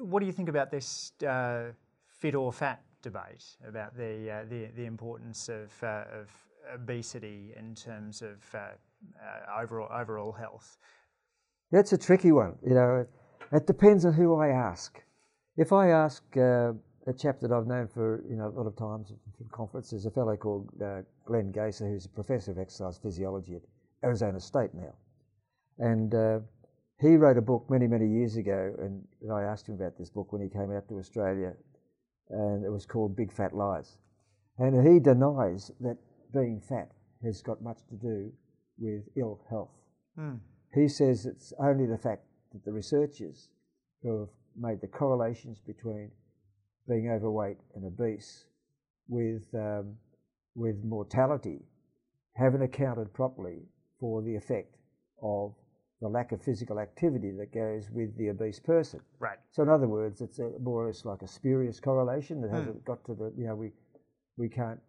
what do you think about this uh, fit or fat debate about the uh, the, the, importance of, uh, of obesity in terms of uh, uh, overall overall health? That's a tricky one. You know, it depends on who I ask. If I ask uh, a chap that I've known for you know a lot of times from conferences, a fellow called Glenn Gaesser, who's a professor of exercise physiology at Arizona State now, and he wrote a book many, many years ago, and, and I asked him about this book when he came out to Australia, and it was called Big Fat Lies. And he denies that being fat has got much to do with ill health. Mm. He says it's only the fact that the researchers who have made the correlations between being overweight and obese with, um, with mortality haven't accounted properly for the effect of the lack of physical activity that goes with the obese person. Right. So in other words, it's a, more or less like a spurious correlation that mm. hasn't got to the you know we we can't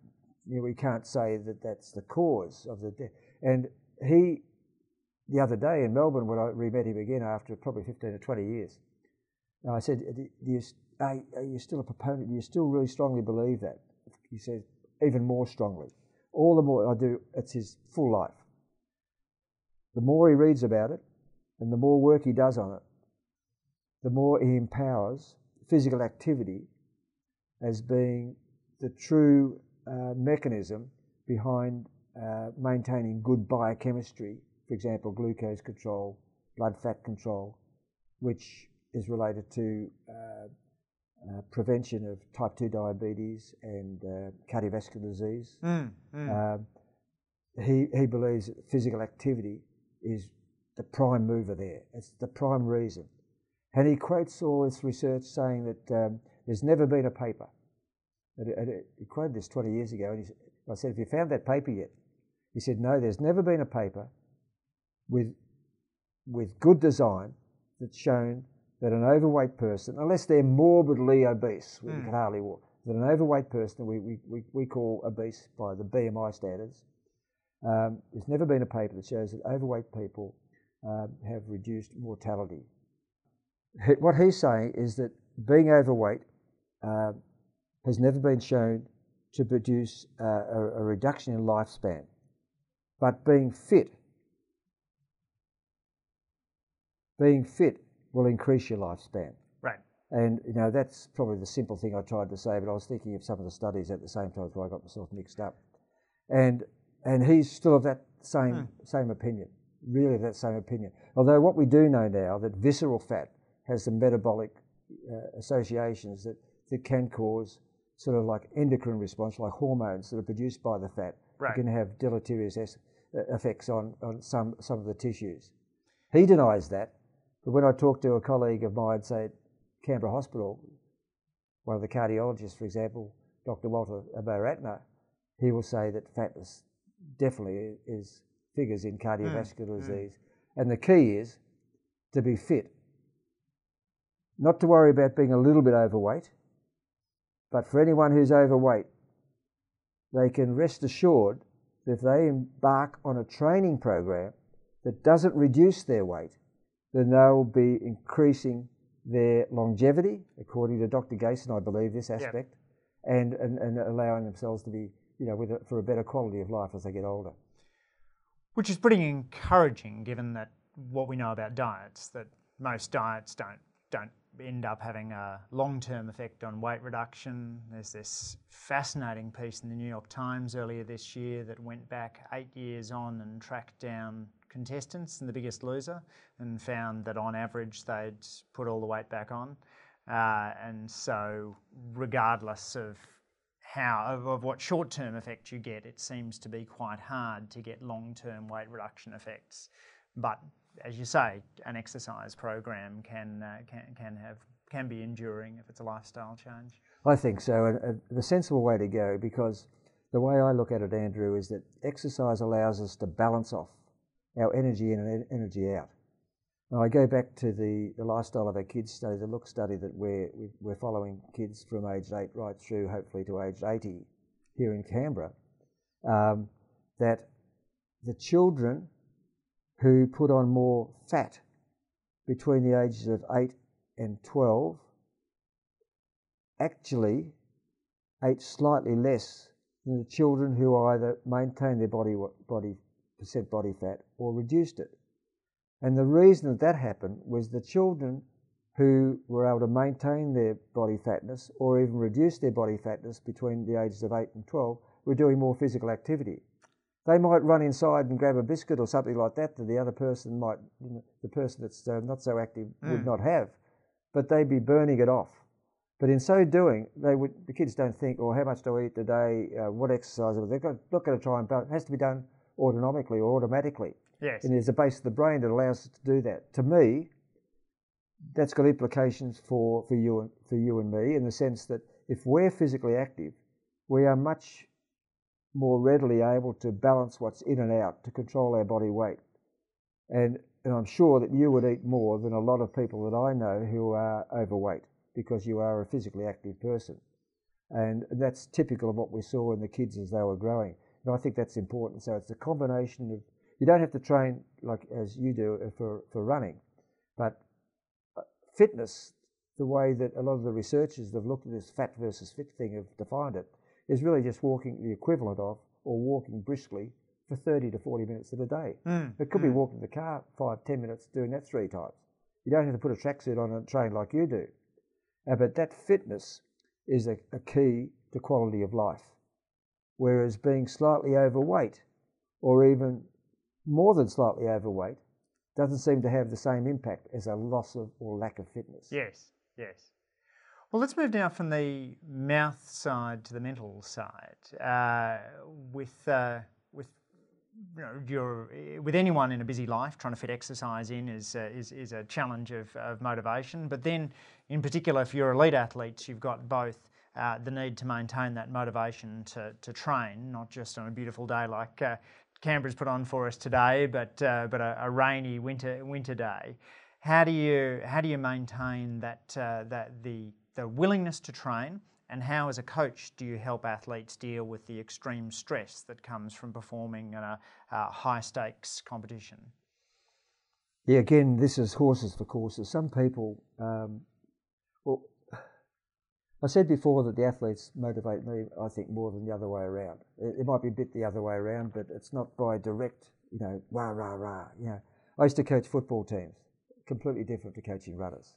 you know, we can't say that that's the cause of the death. And he the other day in Melbourne when I re met him again after probably fifteen or twenty years, I said, "Do you are, are you still a proponent? Do you still really strongly believe that? He said, even more strongly. All the more I do, it's his full life. The more he reads about it and the more work he does on it, the more he empowers physical activity as being the true uh, mechanism behind uh, maintaining good biochemistry, for example, glucose control, blood fat control, which is related to uh, uh prevention of type 2 diabetes and uh, cardiovascular disease. Mm, mm. he, he believes that physical activity is the prime mover there. It's the prime reason. And he quotes all this research saying that um, there's never been a paper. he quoted this 20 years ago, and he, I said, Have you found that paper yet? He said, No, there's never been a paper with, with good design that's shown that an overweight person, unless they're morbidly obese, mm. we can hardly walk, that an overweight person we, we, we, we call obese by the BMI standards, um, there's never been a paper that shows that overweight people um, have reduced mortality. What he's saying is that being overweight uh, has never been shown to produce uh, a, a reduction in lifespan, but being fit, being fit will increase your lifespan. Right. And you know that's probably the simple thing I tried to say, but I was thinking of some of the studies at the same time so I got myself mixed up. And and he's still of that same hmm. same opinion, really of that same opinion. Although what we do know now that visceral fat has some metabolic uh, associations that, that can cause sort of like endocrine response, like hormones that are produced by the fat, right. can have deleterious es- uh, effects on, on some, some of the tissues. He denies that, but when I talk to a colleague of mine, say at Canberra Hospital, one of the cardiologists, for example, Dr. Walter Abhayaratna, he will say that fatness definitely is figures in cardiovascular mm. disease. Mm. And the key is to be fit. Not to worry about being a little bit overweight, but for anyone who's overweight, they can rest assured that if they embark on a training program that doesn't reduce their weight, then they'll be increasing their longevity, according to Dr. Gaesser, I believe this aspect, yep. and, and, and allowing themselves to be, you know, with a, for a better quality of life as they get older. Which is pretty encouraging given that what we know about diets, that most diets don't, don't end up having a long term effect on weight reduction. There's this fascinating piece in the New York Times earlier this year that went back eight years on and tracked down contestants in The Biggest Loser and found that on average they'd put all the weight back on. Uh, and so, regardless of how of, of what short term effect you get, it seems to be quite hard to get long term weight reduction effects. But as you say, an exercise program can, uh, can, can, have, can be enduring if it's a lifestyle change. I think so, and the sensible way to go, because the way I look at it, Andrew, is that exercise allows us to balance off our energy in and energy out. I go back to the, the lifestyle of our kids study, the look study that we're, we're following kids from age 8 right through hopefully to age 80 here in Canberra, um, that the children who put on more fat between the ages of 8 and 12 actually ate slightly less than the children who either maintained their body, body percent body fat or reduced it. And the reason that that happened was the children who were able to maintain their body fatness or even reduce their body fatness between the ages of 8 and 12 were doing more physical activity. They might run inside and grab a biscuit or something like that that the other person might, you know, the person that's uh, not so active mm. would not have, but they'd be burning it off. But in so doing, they would, the kids don't think, oh, how much do I eat today? Uh, what exercise? They're not going to try and, it has to be done autonomically or automatically. Yes. And there's a base of the brain that allows us to do that. To me, that's got implications for, for, you and, for you and me in the sense that if we're physically active, we are much more readily able to balance what's in and out to control our body weight. And, and I'm sure that you would eat more than a lot of people that I know who are overweight because you are a physically active person. And that's typical of what we saw in the kids as they were growing. And I think that's important. So it's a combination of, you don't have to train like as you do uh, for, for running, but uh, fitness the way that a lot of the researchers that have looked at this fat versus fit thing have defined it is really just walking the equivalent of or walking briskly for 30 to 40 minutes of a day. Mm. It could be walking the car five, 10 minutes, doing that three times. You don't have to put a tracksuit on and train like you do. Uh, but that fitness is a, a key to quality of life. Whereas being slightly overweight or even more than slightly overweight doesn't seem to have the same impact as a loss of or lack of fitness. Yes, yes. Well, let's move now from the mouth side to the mental side. Uh, with uh, with you know, you're, with anyone in a busy life, trying to fit exercise in is uh, is, is a challenge of, of motivation. But then, in particular, if you're elite athletes, you've got both uh, the need to maintain that motivation to, to train, not just on a beautiful day like uh, Canberra's put on for us today, but uh, but a, a, rainy winter winter day. How do you how do you maintain that uh, that the the willingness to train, and how as a coach do you help athletes deal with the extreme stress that comes from performing in a, high stakes competition? Yeah, again, this is horses for courses. Some people, um, well, I said before that the athletes motivate me, I think, more than the other way around. It, it, might be a bit the other way around, but it's not by direct, you know, rah, rah, rah. You know, I used to coach football teams, completely different to coaching runners.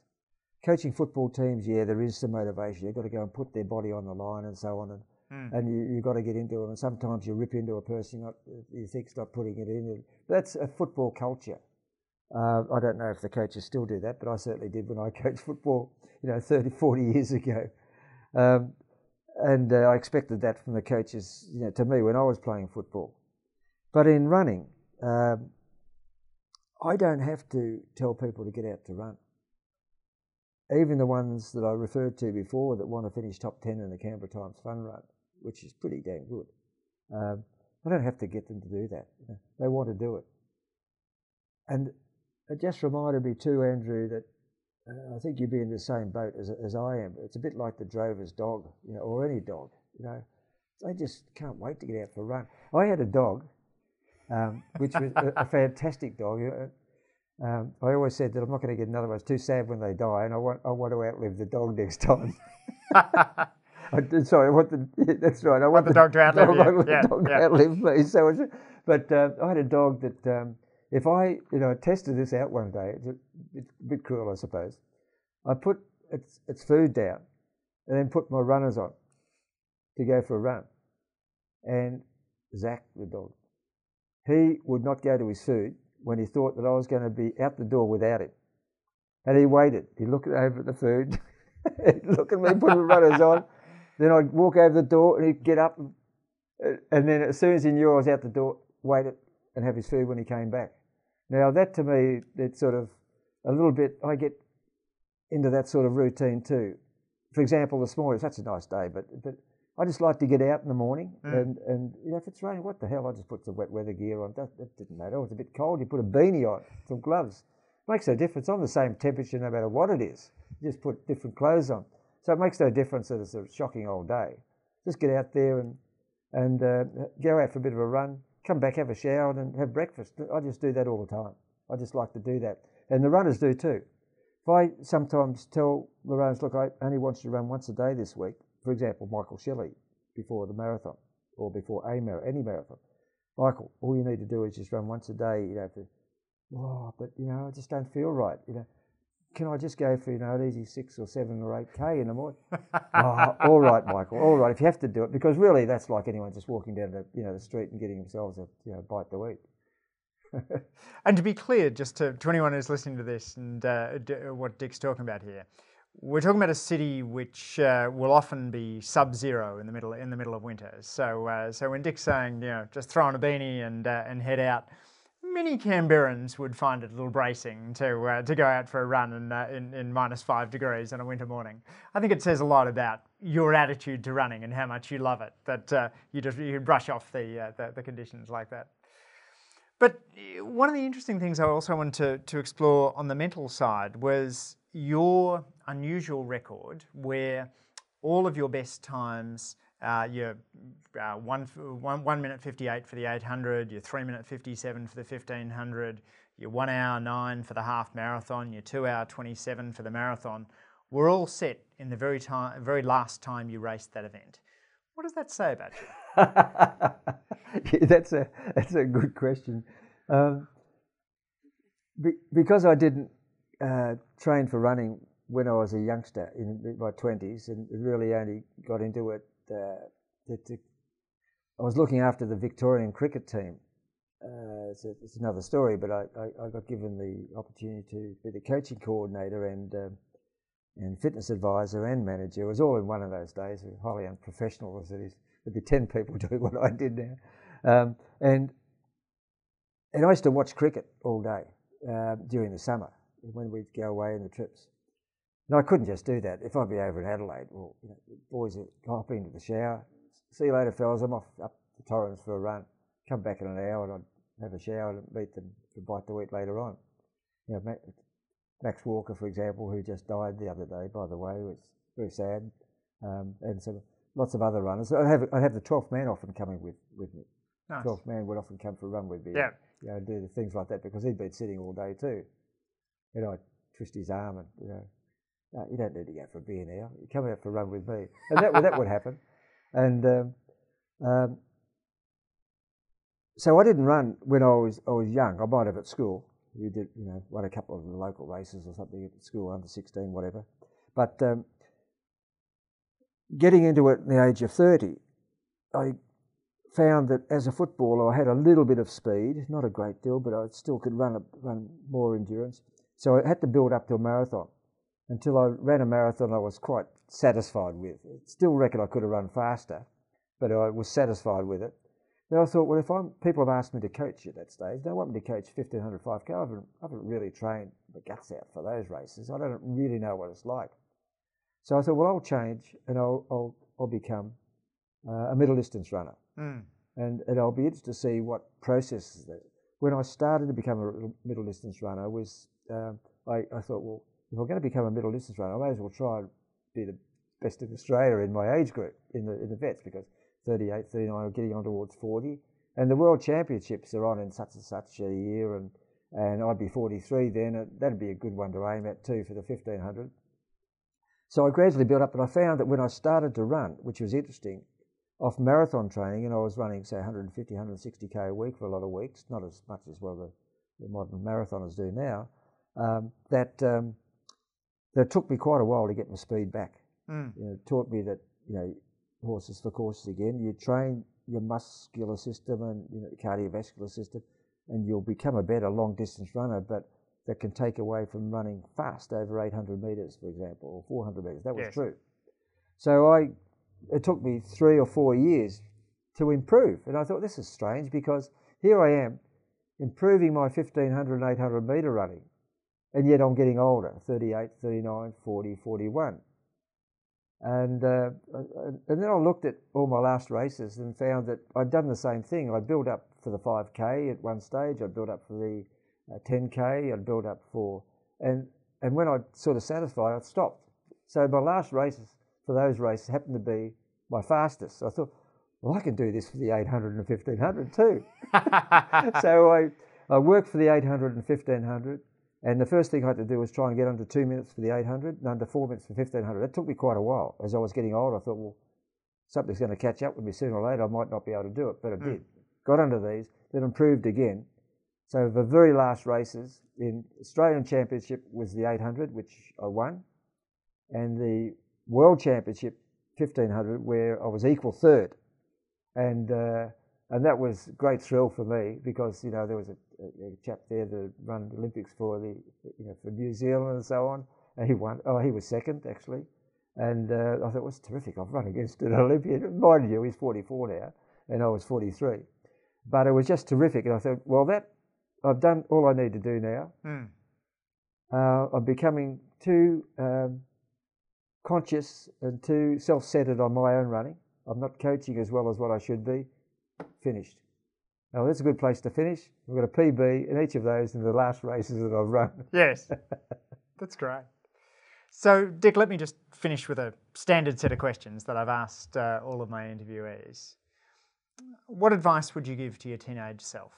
Coaching football teams, yeah, there is some motivation. You've got to go and put their body on the line and so on, and, mm. and you, have got to get into them. And sometimes you rip into a person not, you think's not putting it in. That's a football culture. Uh, I don't know if the coaches still do that, but I certainly did when I coached football, you know, 30, 40 years ago. Um, and uh, I expected that from the coaches, you know, to me when I was playing football. But in running, um, I don't have to tell people to get out to run. Even the ones that I referred to before that want to finish top 10 in the Canberra Times Fun Run, which is pretty damn good, um, I don't have to get them to do that. They want to do it. And it just reminded me too, Andrew, that I think you'd be in the same boat as, as I am. It's a bit like the drover's dog, you know, or any dog. You know, they just can't wait to get out for a run. I had a dog, um, which was a, a, fantastic dog. Um, I always said that I'm not going to get another one. It's too sad when they die, and I want I want to outlive the dog next time. I, sorry, I want the yeah, that's right. I want, want the, the, dog to outlive dog, you. Yeah, dog yeah. outlive me. So, but uh, I had a dog that um, if I, you know, tested this out one day, it's a, it's a bit cruel, I suppose. I put its, its food down and then put my runners on to go for a run. And Zach, the dog, he would not go to his food when he thought that I was going to be out the door without him. And he waited. He looked over at the food, he'd look at me, put the runners on. Then I'd walk over the door and he'd get up. And, and then as soon as he knew I was out the door, waited and have his food when he came back. Now, that to me, it's sort of a little bit, I get into that sort of routine too. For example, this morning, such a nice day, but, but I just like to get out in the morning mm. and, and you know, if it's raining, what the hell? I just put some wet weather gear on. That, that didn't matter. It was a bit cold. You put a beanie on, some gloves. It Makes no difference. I'm the same temperature no matter what it is. You just put different clothes on. So it makes no difference that it's a shocking old day. Just get out there and, and uh, go out for a bit of a run, come back, have a shower, and have breakfast. I just do that all the time. I just like to do that. And the runners do too. If I sometimes tell the runners, look, I only want you to run once a day this week, for example, Michael Shelley before the marathon or before a marathon, any marathon. Michael, all you need to do is just run once a day. You know, for, oh, but you know, I just don't feel right. You know, can I just go for you know an easy six or seven or eight k in the morning? oh, all right, Michael. All right, if you have to do it, because really that's like anyone just walking down the you know the street and getting themselves a you know bite to eat. and to be clear, just to, to anyone who's listening to this and uh, what Dick's talking about here, we're talking about a city which uh, will often be sub-zero in the middle in the middle of winter. So, uh, so when Dick's saying, you know, just throw on a beanie and uh, and head out, many Canberrans would find it a little bracing to uh, to go out for a run in, uh, in, in minus five degrees on a winter morning. I think it says a lot about your attitude to running and how much you love it that uh, you just you brush off the, uh, the, the conditions like that. But uh, one of the interesting things I also wanted to, to explore on the mental side was your unusual record where all of your best times uh, you're uh, one, one, 1 minute 58 for the 800, you're 3 minute 57 for the 1500, you're 1 hour 9 for the half marathon, you're 2 hour 27 for the marathon. were all set in the very time, very last time you raced that event. What does that say about you? yeah, that's a that's a good question. Um, be, because I didn't uh, train for running when I was a youngster in my twenties, and really only got into it. Uh, to, I was looking after the Victorian cricket team. Uh, it's, a, it's, another story, but I, I, I, got given the opportunity to be the coaching coordinator and um, and fitness advisor and manager. It was all in one of those days. Highly unprofessional as it is. There'd be ten people doing what I did now, um, and and I used to watch cricket all day uh, during the summer when we'd go away on the trips. And I couldn't just do that. If I'd be over in Adelaide, well, you know, the boys would hop into the shower. See you later, fellas. I'm off up to Torrens for a run. Come back in an hour and I'd have a shower and meet them for bite to eat later on. You know, Max Walker, for example, who just died the other day, by the way, was very sad. Um, and so lots of other runners. I'd have, I'd have the 12th man often coming with, with me. Nice. 12th man would often come for a run with me. Yeah. You know, do the things like that because he'd been sitting all day too. Know, I'd twist his arm and, you know, no, you don't need to go for a beer now. You come out for a run with me. And that, that would happen. And um, um, so I didn't run when I was, I was young. I might have at school. We did, you know, won a couple of the local races or something at school, under 16, whatever. But um, getting into it at the age of 30, I found that as a footballer, I had a little bit of speed, not a great deal, but I still could run, a, run more endurance. So I had to build up to a marathon. Until I ran a marathon, I was quite satisfied with. Still reckon I could have run faster, but I was satisfied with it. Then I thought, well, if I'm, people have asked me to coach at that stage, they want me to coach 1500 5K. I haven't, I haven't really trained the guts out for those races. I don't really know what it's like. So I thought, well, I'll change and I'll, I'll, I'll become uh, a middle distance runner. Mm. And, and I'll be interested to see what processes that. When I started to become a middle distance runner, was um, I, I thought, well, if I'm going to become a middle distance runner, I may as well try and be the best in Australia in my age group in the in the vets because 38, 39 are getting on towards 40, and the World Championships are on in such and such a year, and and I'd be 43 then. That'd be a good one to aim at too for the 1500. So I gradually built up, but I found that when I started to run, which was interesting, off marathon training, and I was running say 150, 160k a week for a lot of weeks, not as much as well the, the modern marathoners do now. Um, that um, that took me quite a while to get my speed back. Mm. You know, it taught me that you know horses for courses again. You train your muscular system and you know, cardiovascular system, and you'll become a better long distance runner. But that can take away from running fast over 800 meters, for example, or 400 meters. That was yes. true. So I, it took me three or four years to improve, and I thought this is strange because here I am improving my 1500 and 800 meter running and yet I'm getting older 38, 39, 40, 41. And, uh, and then I looked at all my last races and found that I'd done the same thing. I'd built up for the 5K at one stage, I'd built up for the uh, 10K, I'd built up for, and, and when I sort of satisfied, I stopped. So my last races for those races happened to be my fastest. So I thought, well, I can do this for the 800 and 1500 too. so I, I worked for the 800 and 1500 and the first thing I had to do was try and get under two minutes for the 800 and under four minutes for 1500. That took me quite a while. As I was getting older, I thought, well, something's going to catch up with me sooner or later. I might not be able to do it, but I mm. did. Got under these, then improved again. So the very last races in Australian Championship was the 800, which I won, and the World Championship 1500, where I was equal third, and uh, and that was a great thrill for me because you know there was a a, chap there to run the Olympics for the you know for New Zealand and so on. And he won. Oh, he was second actually, and uh, I thought it was terrific. I've run against an Olympian. Mind you, he's 44 now, and I was 43. But it was just terrific, and I thought, well, that I've done all I need to do now. Mm. Uh, I'm becoming too um, conscious and too self-centered on my own running. I'm not coaching as well as what I should be. Finished. Now, that's a good place to finish. We've got a PB in each of those in the last races that I've run. Yes, that's great. So, Dick, let me just finish with a standard set of questions that I've asked uh, all of my interviewees. What advice would you give to your teenage self?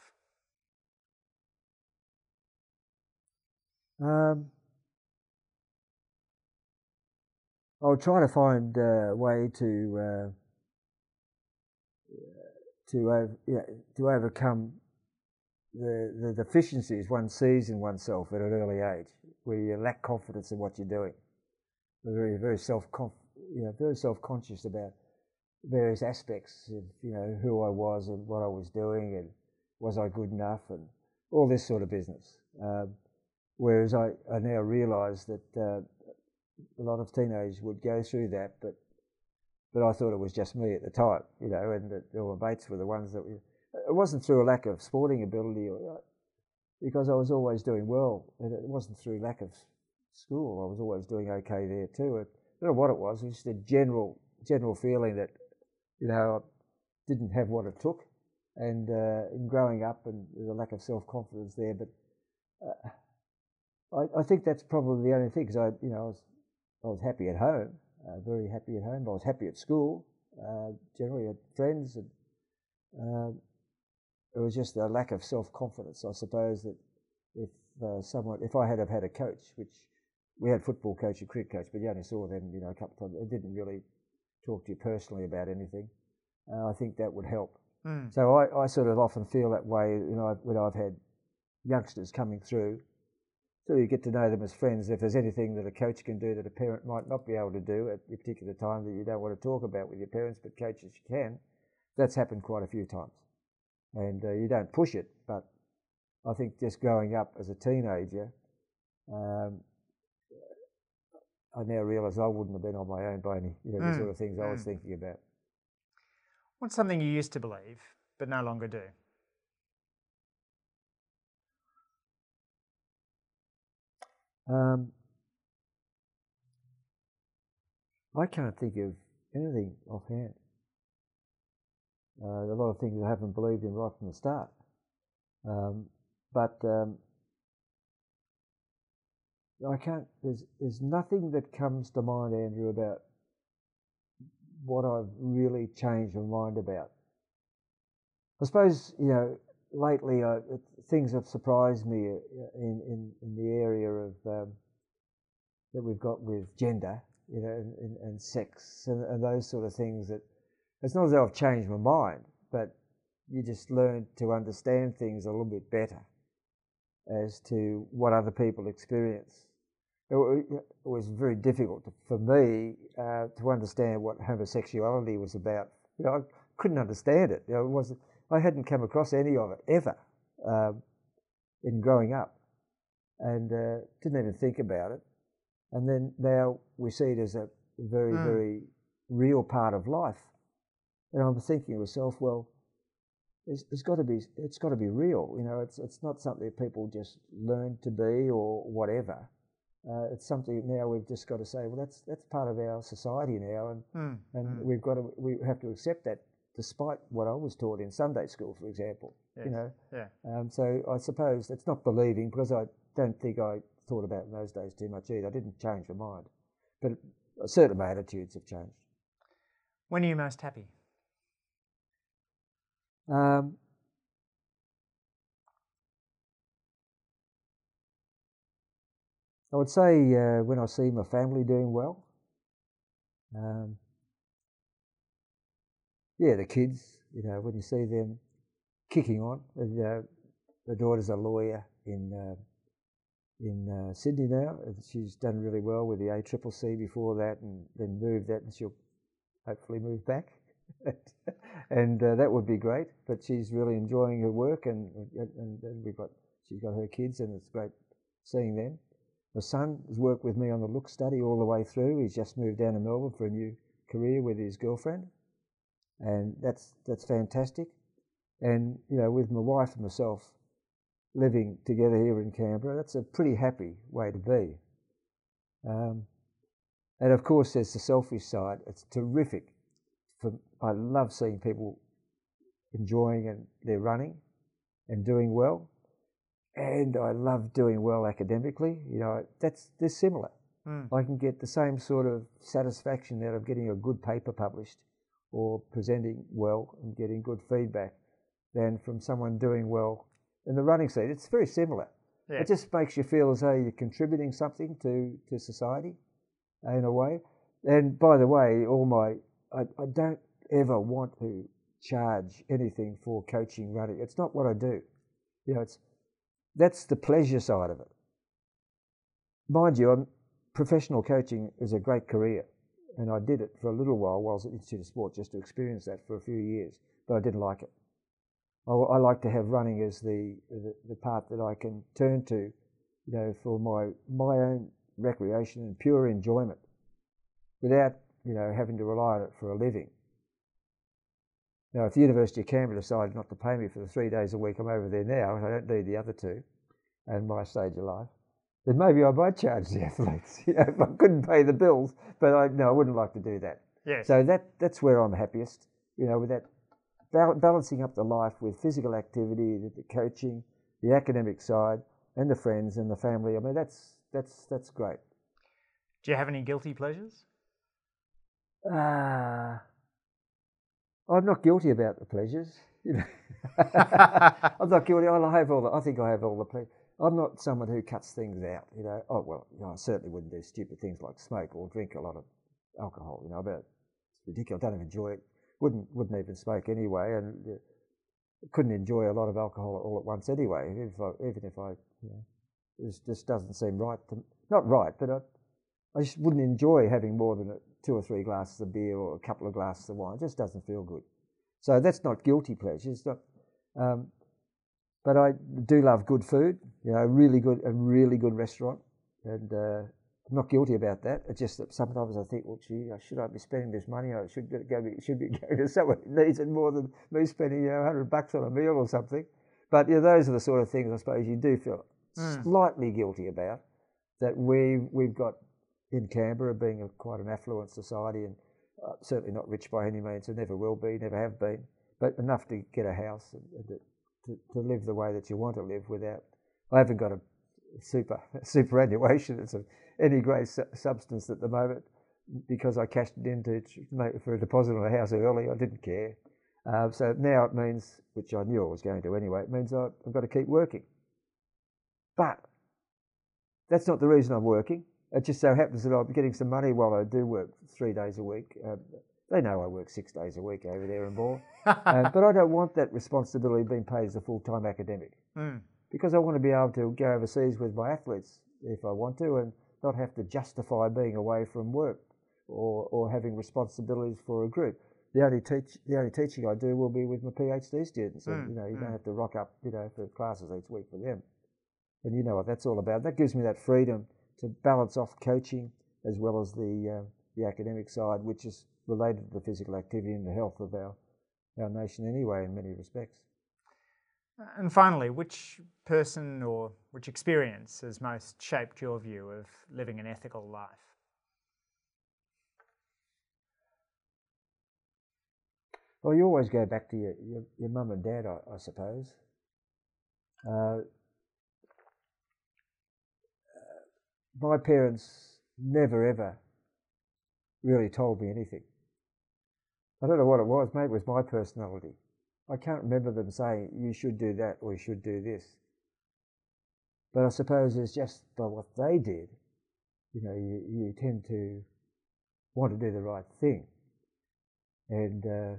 Um, I'll try to find a way to uh, to over, yeah, to overcome the, the deficiencies one sees in oneself at an early age, where you lack confidence in what you're doing. We're very very self you know very self conscious about various aspects of you know who I was and what I was doing and was I good enough and all this sort of business. Um, whereas I, I now realise that uh, a lot of teenagers would go through that, but but I thought it was just me at the time, you know, and that all my mates were the ones that. We, it wasn't through a lack of sporting ability, or, uh, because I was always doing well, and it wasn't through lack of school. I was always doing okay there too. I don't know what it was. It was just a general general feeling that, you know, I didn't have what it took, and uh, in growing up and the lack of self confidence there. But uh, I, I think that's probably the only thing because I, you know, I was I was happy at home, uh, very happy at home. I was happy at school, uh, generally had friends, and uh, it was just a lack of self confidence. I suppose that if uh, someone, if I had have had a coach, which we had football coach and cricket coach, but you only saw them, you know, a couple of times. It didn't really talk to you personally about anything. Uh, I think that would help. Mm. So I, I sort of often feel that way, you know, when I've had youngsters coming through so you get to know them as friends. If there's anything that a coach can do that a parent might not be able to do at a particular time that you don't want to talk about with your parents, but coaches you can, that's happened quite a few times. And uh, you don't push it, but I think just growing up as a teenager, um, I now realise I wouldn't have been on my own by any, you know, mm. the sort of things mm. I was mm. thinking about. What's something you used to believe but no longer do? Um, I can't think of anything offhand. Uh, a lot of things I haven't believed in right from the start. Um, but um, I can't. There's there's nothing that comes to mind, Andrew, about what I've really changed my mind about. I suppose you know lately, uh, things have surprised me uh, in, in, in the area of um, that we've got with gender, you know, and, and, and sex and, and, those sort of things. That it's not as though I've changed my mind, but you just learn to understand things a little bit better as to what other people experience. It, it was very difficult for me uh, to understand what homosexuality was about. You know, I couldn't understand it. You know, it wasn't I hadn't come across any of it ever um, in growing up and uh, didn't even think about it. And then now we see it as a very, mm. very real part of life. And I'm thinking to myself, well, it's, it's got to be it's got to be real. You know, it's it's not something people just learn to be or whatever. Uh, it's something now we've just got to say, well, that's that's part of our society now, and mm. and mm. we've got to we have to accept that despite what I was taught in Sunday school, for example. Yes. You know, yeah. Um, so I suppose it's not believing because I don't think I thought about in those days too much either. I didn't change my mind, but certainly my attitudes have changed. When are you most happy? Um, I would say uh, when I see my family doing well. Um, yeah, the kids, you know, when you see them kicking on, and, uh, the daughter's a lawyer in uh, in uh, Sydney now. and She's done really well with the ACCC before that, and then moved that, and she'll hopefully move back, and uh, that would be great. But she's really enjoying her work, and, and, and we've got she's got her kids, and it's great seeing them. My son has worked with me on the look study all the way through. He's just moved down to Melbourne for a new career with his girlfriend, and that's that's fantastic. And you know, with my wife and myself living together here in Canberra, that's a pretty happy way to be. Um, and of course, there's the selfish side. It's terrific. For, I love seeing people enjoying and they're running and doing well. And I love doing well academically. You know, that's they're similar. Mm. I can get the same sort of satisfaction out of getting a good paper published or presenting well and getting good feedback than from someone doing well in the running seat. It's very similar. Yeah. It just makes you feel as though you're contributing something to, to society in a way. and by the way, all my I, I don't ever want to charge anything for coaching running. It's not what I do. You know, it's that's the pleasure side of it. Mind you, I'm, professional coaching is a great career, and I did it for a little while while I was at the Institute of Sport just to experience that for a few years, but I didn't like it. I, I like to have running as the, the, the part that I can turn to, you know, for my my own recreation and pure enjoyment, without you know having to rely on it for a living. Now, if the University of Canberra decided not to pay me for the three days a week I'm over there now, I don't need the other two, and my stage of life, maybe I might charge the athletes. You know, if I couldn't pay the bills, but I no, I wouldn't like to do that. Yes. So that that's where I'm happiest. You know, with that bal- balancing up the life with physical activity, the, coaching, the academic side, and the friends and the family. I mean, that's that's that's great. Do you have any guilty pleasures? Ah. I'm not guilty about the pleasures. You know, I'm not guilty. I have all the. I think I have all the pleasures. I'm not someone who cuts things out. You know. Oh well, you know, I certainly wouldn't do stupid things like smoke or drink a lot of alcohol. You know, but it's ridiculous. I don't enjoy it. Wouldn't wouldn't even smoke anyway, and uh, couldn't enjoy a lot of alcohol all at once anyway. Even if I, even if I you know, this just doesn't seem right. To, not right, but I, I just wouldn't enjoy having more than two or three glasses of beer or a couple of glasses of wine. It just doesn't feel good. So that's not guilty pleasure. It's not. Um, but I do love good food. You know, really good, a really good restaurant, and uh, I'm not guilty about that. It's just that sometimes I think, well, gee, I should I be spending this money? I should go. Be, should be going to someone who needs it more than me spending you know, hundred bucks on a meal or something. But you know, those are the sort of things I suppose you do feel mm. slightly guilty about. That we we've got in Canberra being a, quite an affluent society and uh, certainly not rich by any means, and never will be, never have been, but enough to get a house and, and to, to, live the way that you want to live without. I haven't got a super superannuation it's of any great su- substance at the moment because I cashed it in make for a deposit on a house early. I didn't care. Uh, so now it means, which I knew I was going to anyway, it means I've got to keep working. But that's not the reason I'm working. It just so happens that I'm getting some money while I do work three days a week. Um, they know I work six days a week over there in Ball. uh, but I don't want that responsibility being paid as a full time academic mm. because I want to be able to go overseas with my athletes if I want to and not have to justify being away from work or, or having responsibilities for a group. The only teach the only teaching I do will be with my PhD students, and mm. you know you mm. don't have to rock up you know for classes each week for them, and you know what that's all about. That gives me that freedom to balance off coaching as well as the uh, the academic side, which is related to the physical activity and the health of our our nation anyway, in many respects. And finally, which person or which experience has most shaped your view of living an ethical life? Well, you always go back to your, your, your mum and dad, I, I suppose. Uh, my parents never ever really told me anything. I don't know what it was. Maybe it was my personality. I can't remember them saying, you should do that or you should do this. But I suppose it's just by what they did, you know, you, you tend to want to do the right thing. And, uh,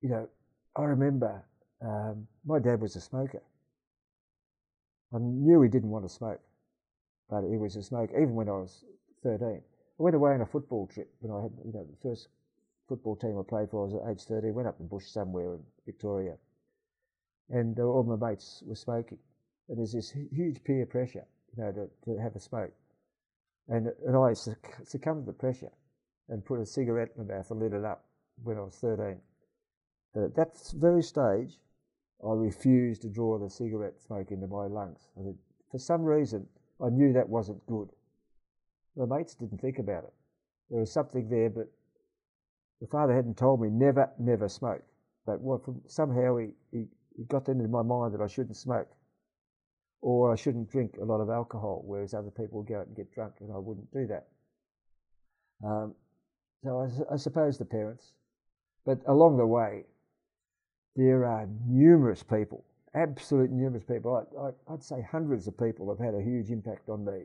you know, I remember um, my dad was a smoker. I knew he didn't want to smoke, but he was a smoker even when I was 13. I went away on a football trip when I had, you know, the first football team I played for. I was at age 13. Went up the bush somewhere in Victoria, and uh, all my mates were smoking. And there's this huge peer pressure, you know, to, to have a smoke. And, and I succumbed to the pressure and put a cigarette in my mouth and lit it up when I was 13. But at that very stage, I refused to draw the cigarette smoke into my lungs. for some reason, I knew that wasn't good. My mates didn't think about it. There was something there, but the father hadn't told me never, never smoke. But what, somehow he, he, he got into my mind that I shouldn't smoke or I shouldn't drink a lot of alcohol, whereas other people would go out and get drunk, and I wouldn't do that. Um, so I, I, suppose the parents, but along the way, there are numerous people, absolute numerous people. I, would say hundreds of people have had a huge impact on me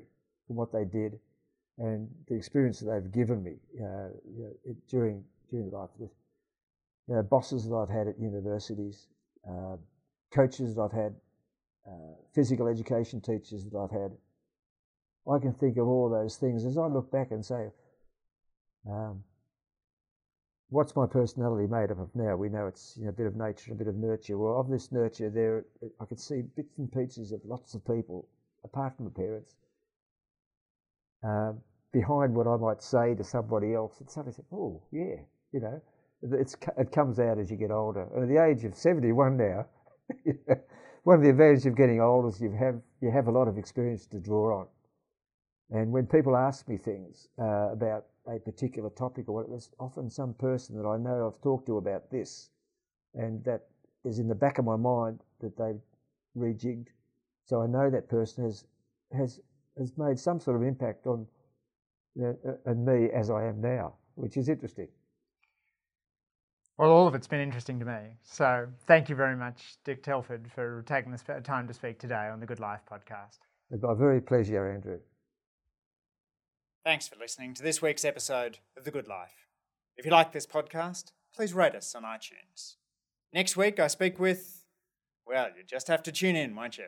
from what they did. And the experience that they've given me uh, you know, it, during during life. The you know, bosses that I've had at universities, uh, coaches that I've had, uh, physical education teachers that I've had. I can think of all those things as I look back and say, um, what's my personality made up of now? We know it's you know, a bit of nature, and a bit of nurture. Well, of this nurture, there I could see bits and pieces of lots of people, apart from the parents, uh, behind what I might say to somebody else. And suddenly say, "Oh, yeah," you know, it's it comes out as you get older. And at the age of seventy-one now, one of the advantages of getting older is you have you have a lot of experience to draw on. And when people ask me things uh, about a particular topic or what, there's often some person that I know I've talked to about this, and that is in the back of my mind that they've rejigged. So I know that person has has has made some sort of impact on Uh, uh, and me as I am now, which is interesting. Well, all of it's been interesting to me. So thank you very much, Dick Telford, for taking this time to speak today on the Good Life podcast. It's my very pleasure, Andrew. Thanks for listening to this week's episode of The Good Life. If you like this podcast, please rate us on iTunes. Next week, I speak with, well, you just have to tune in, won't you?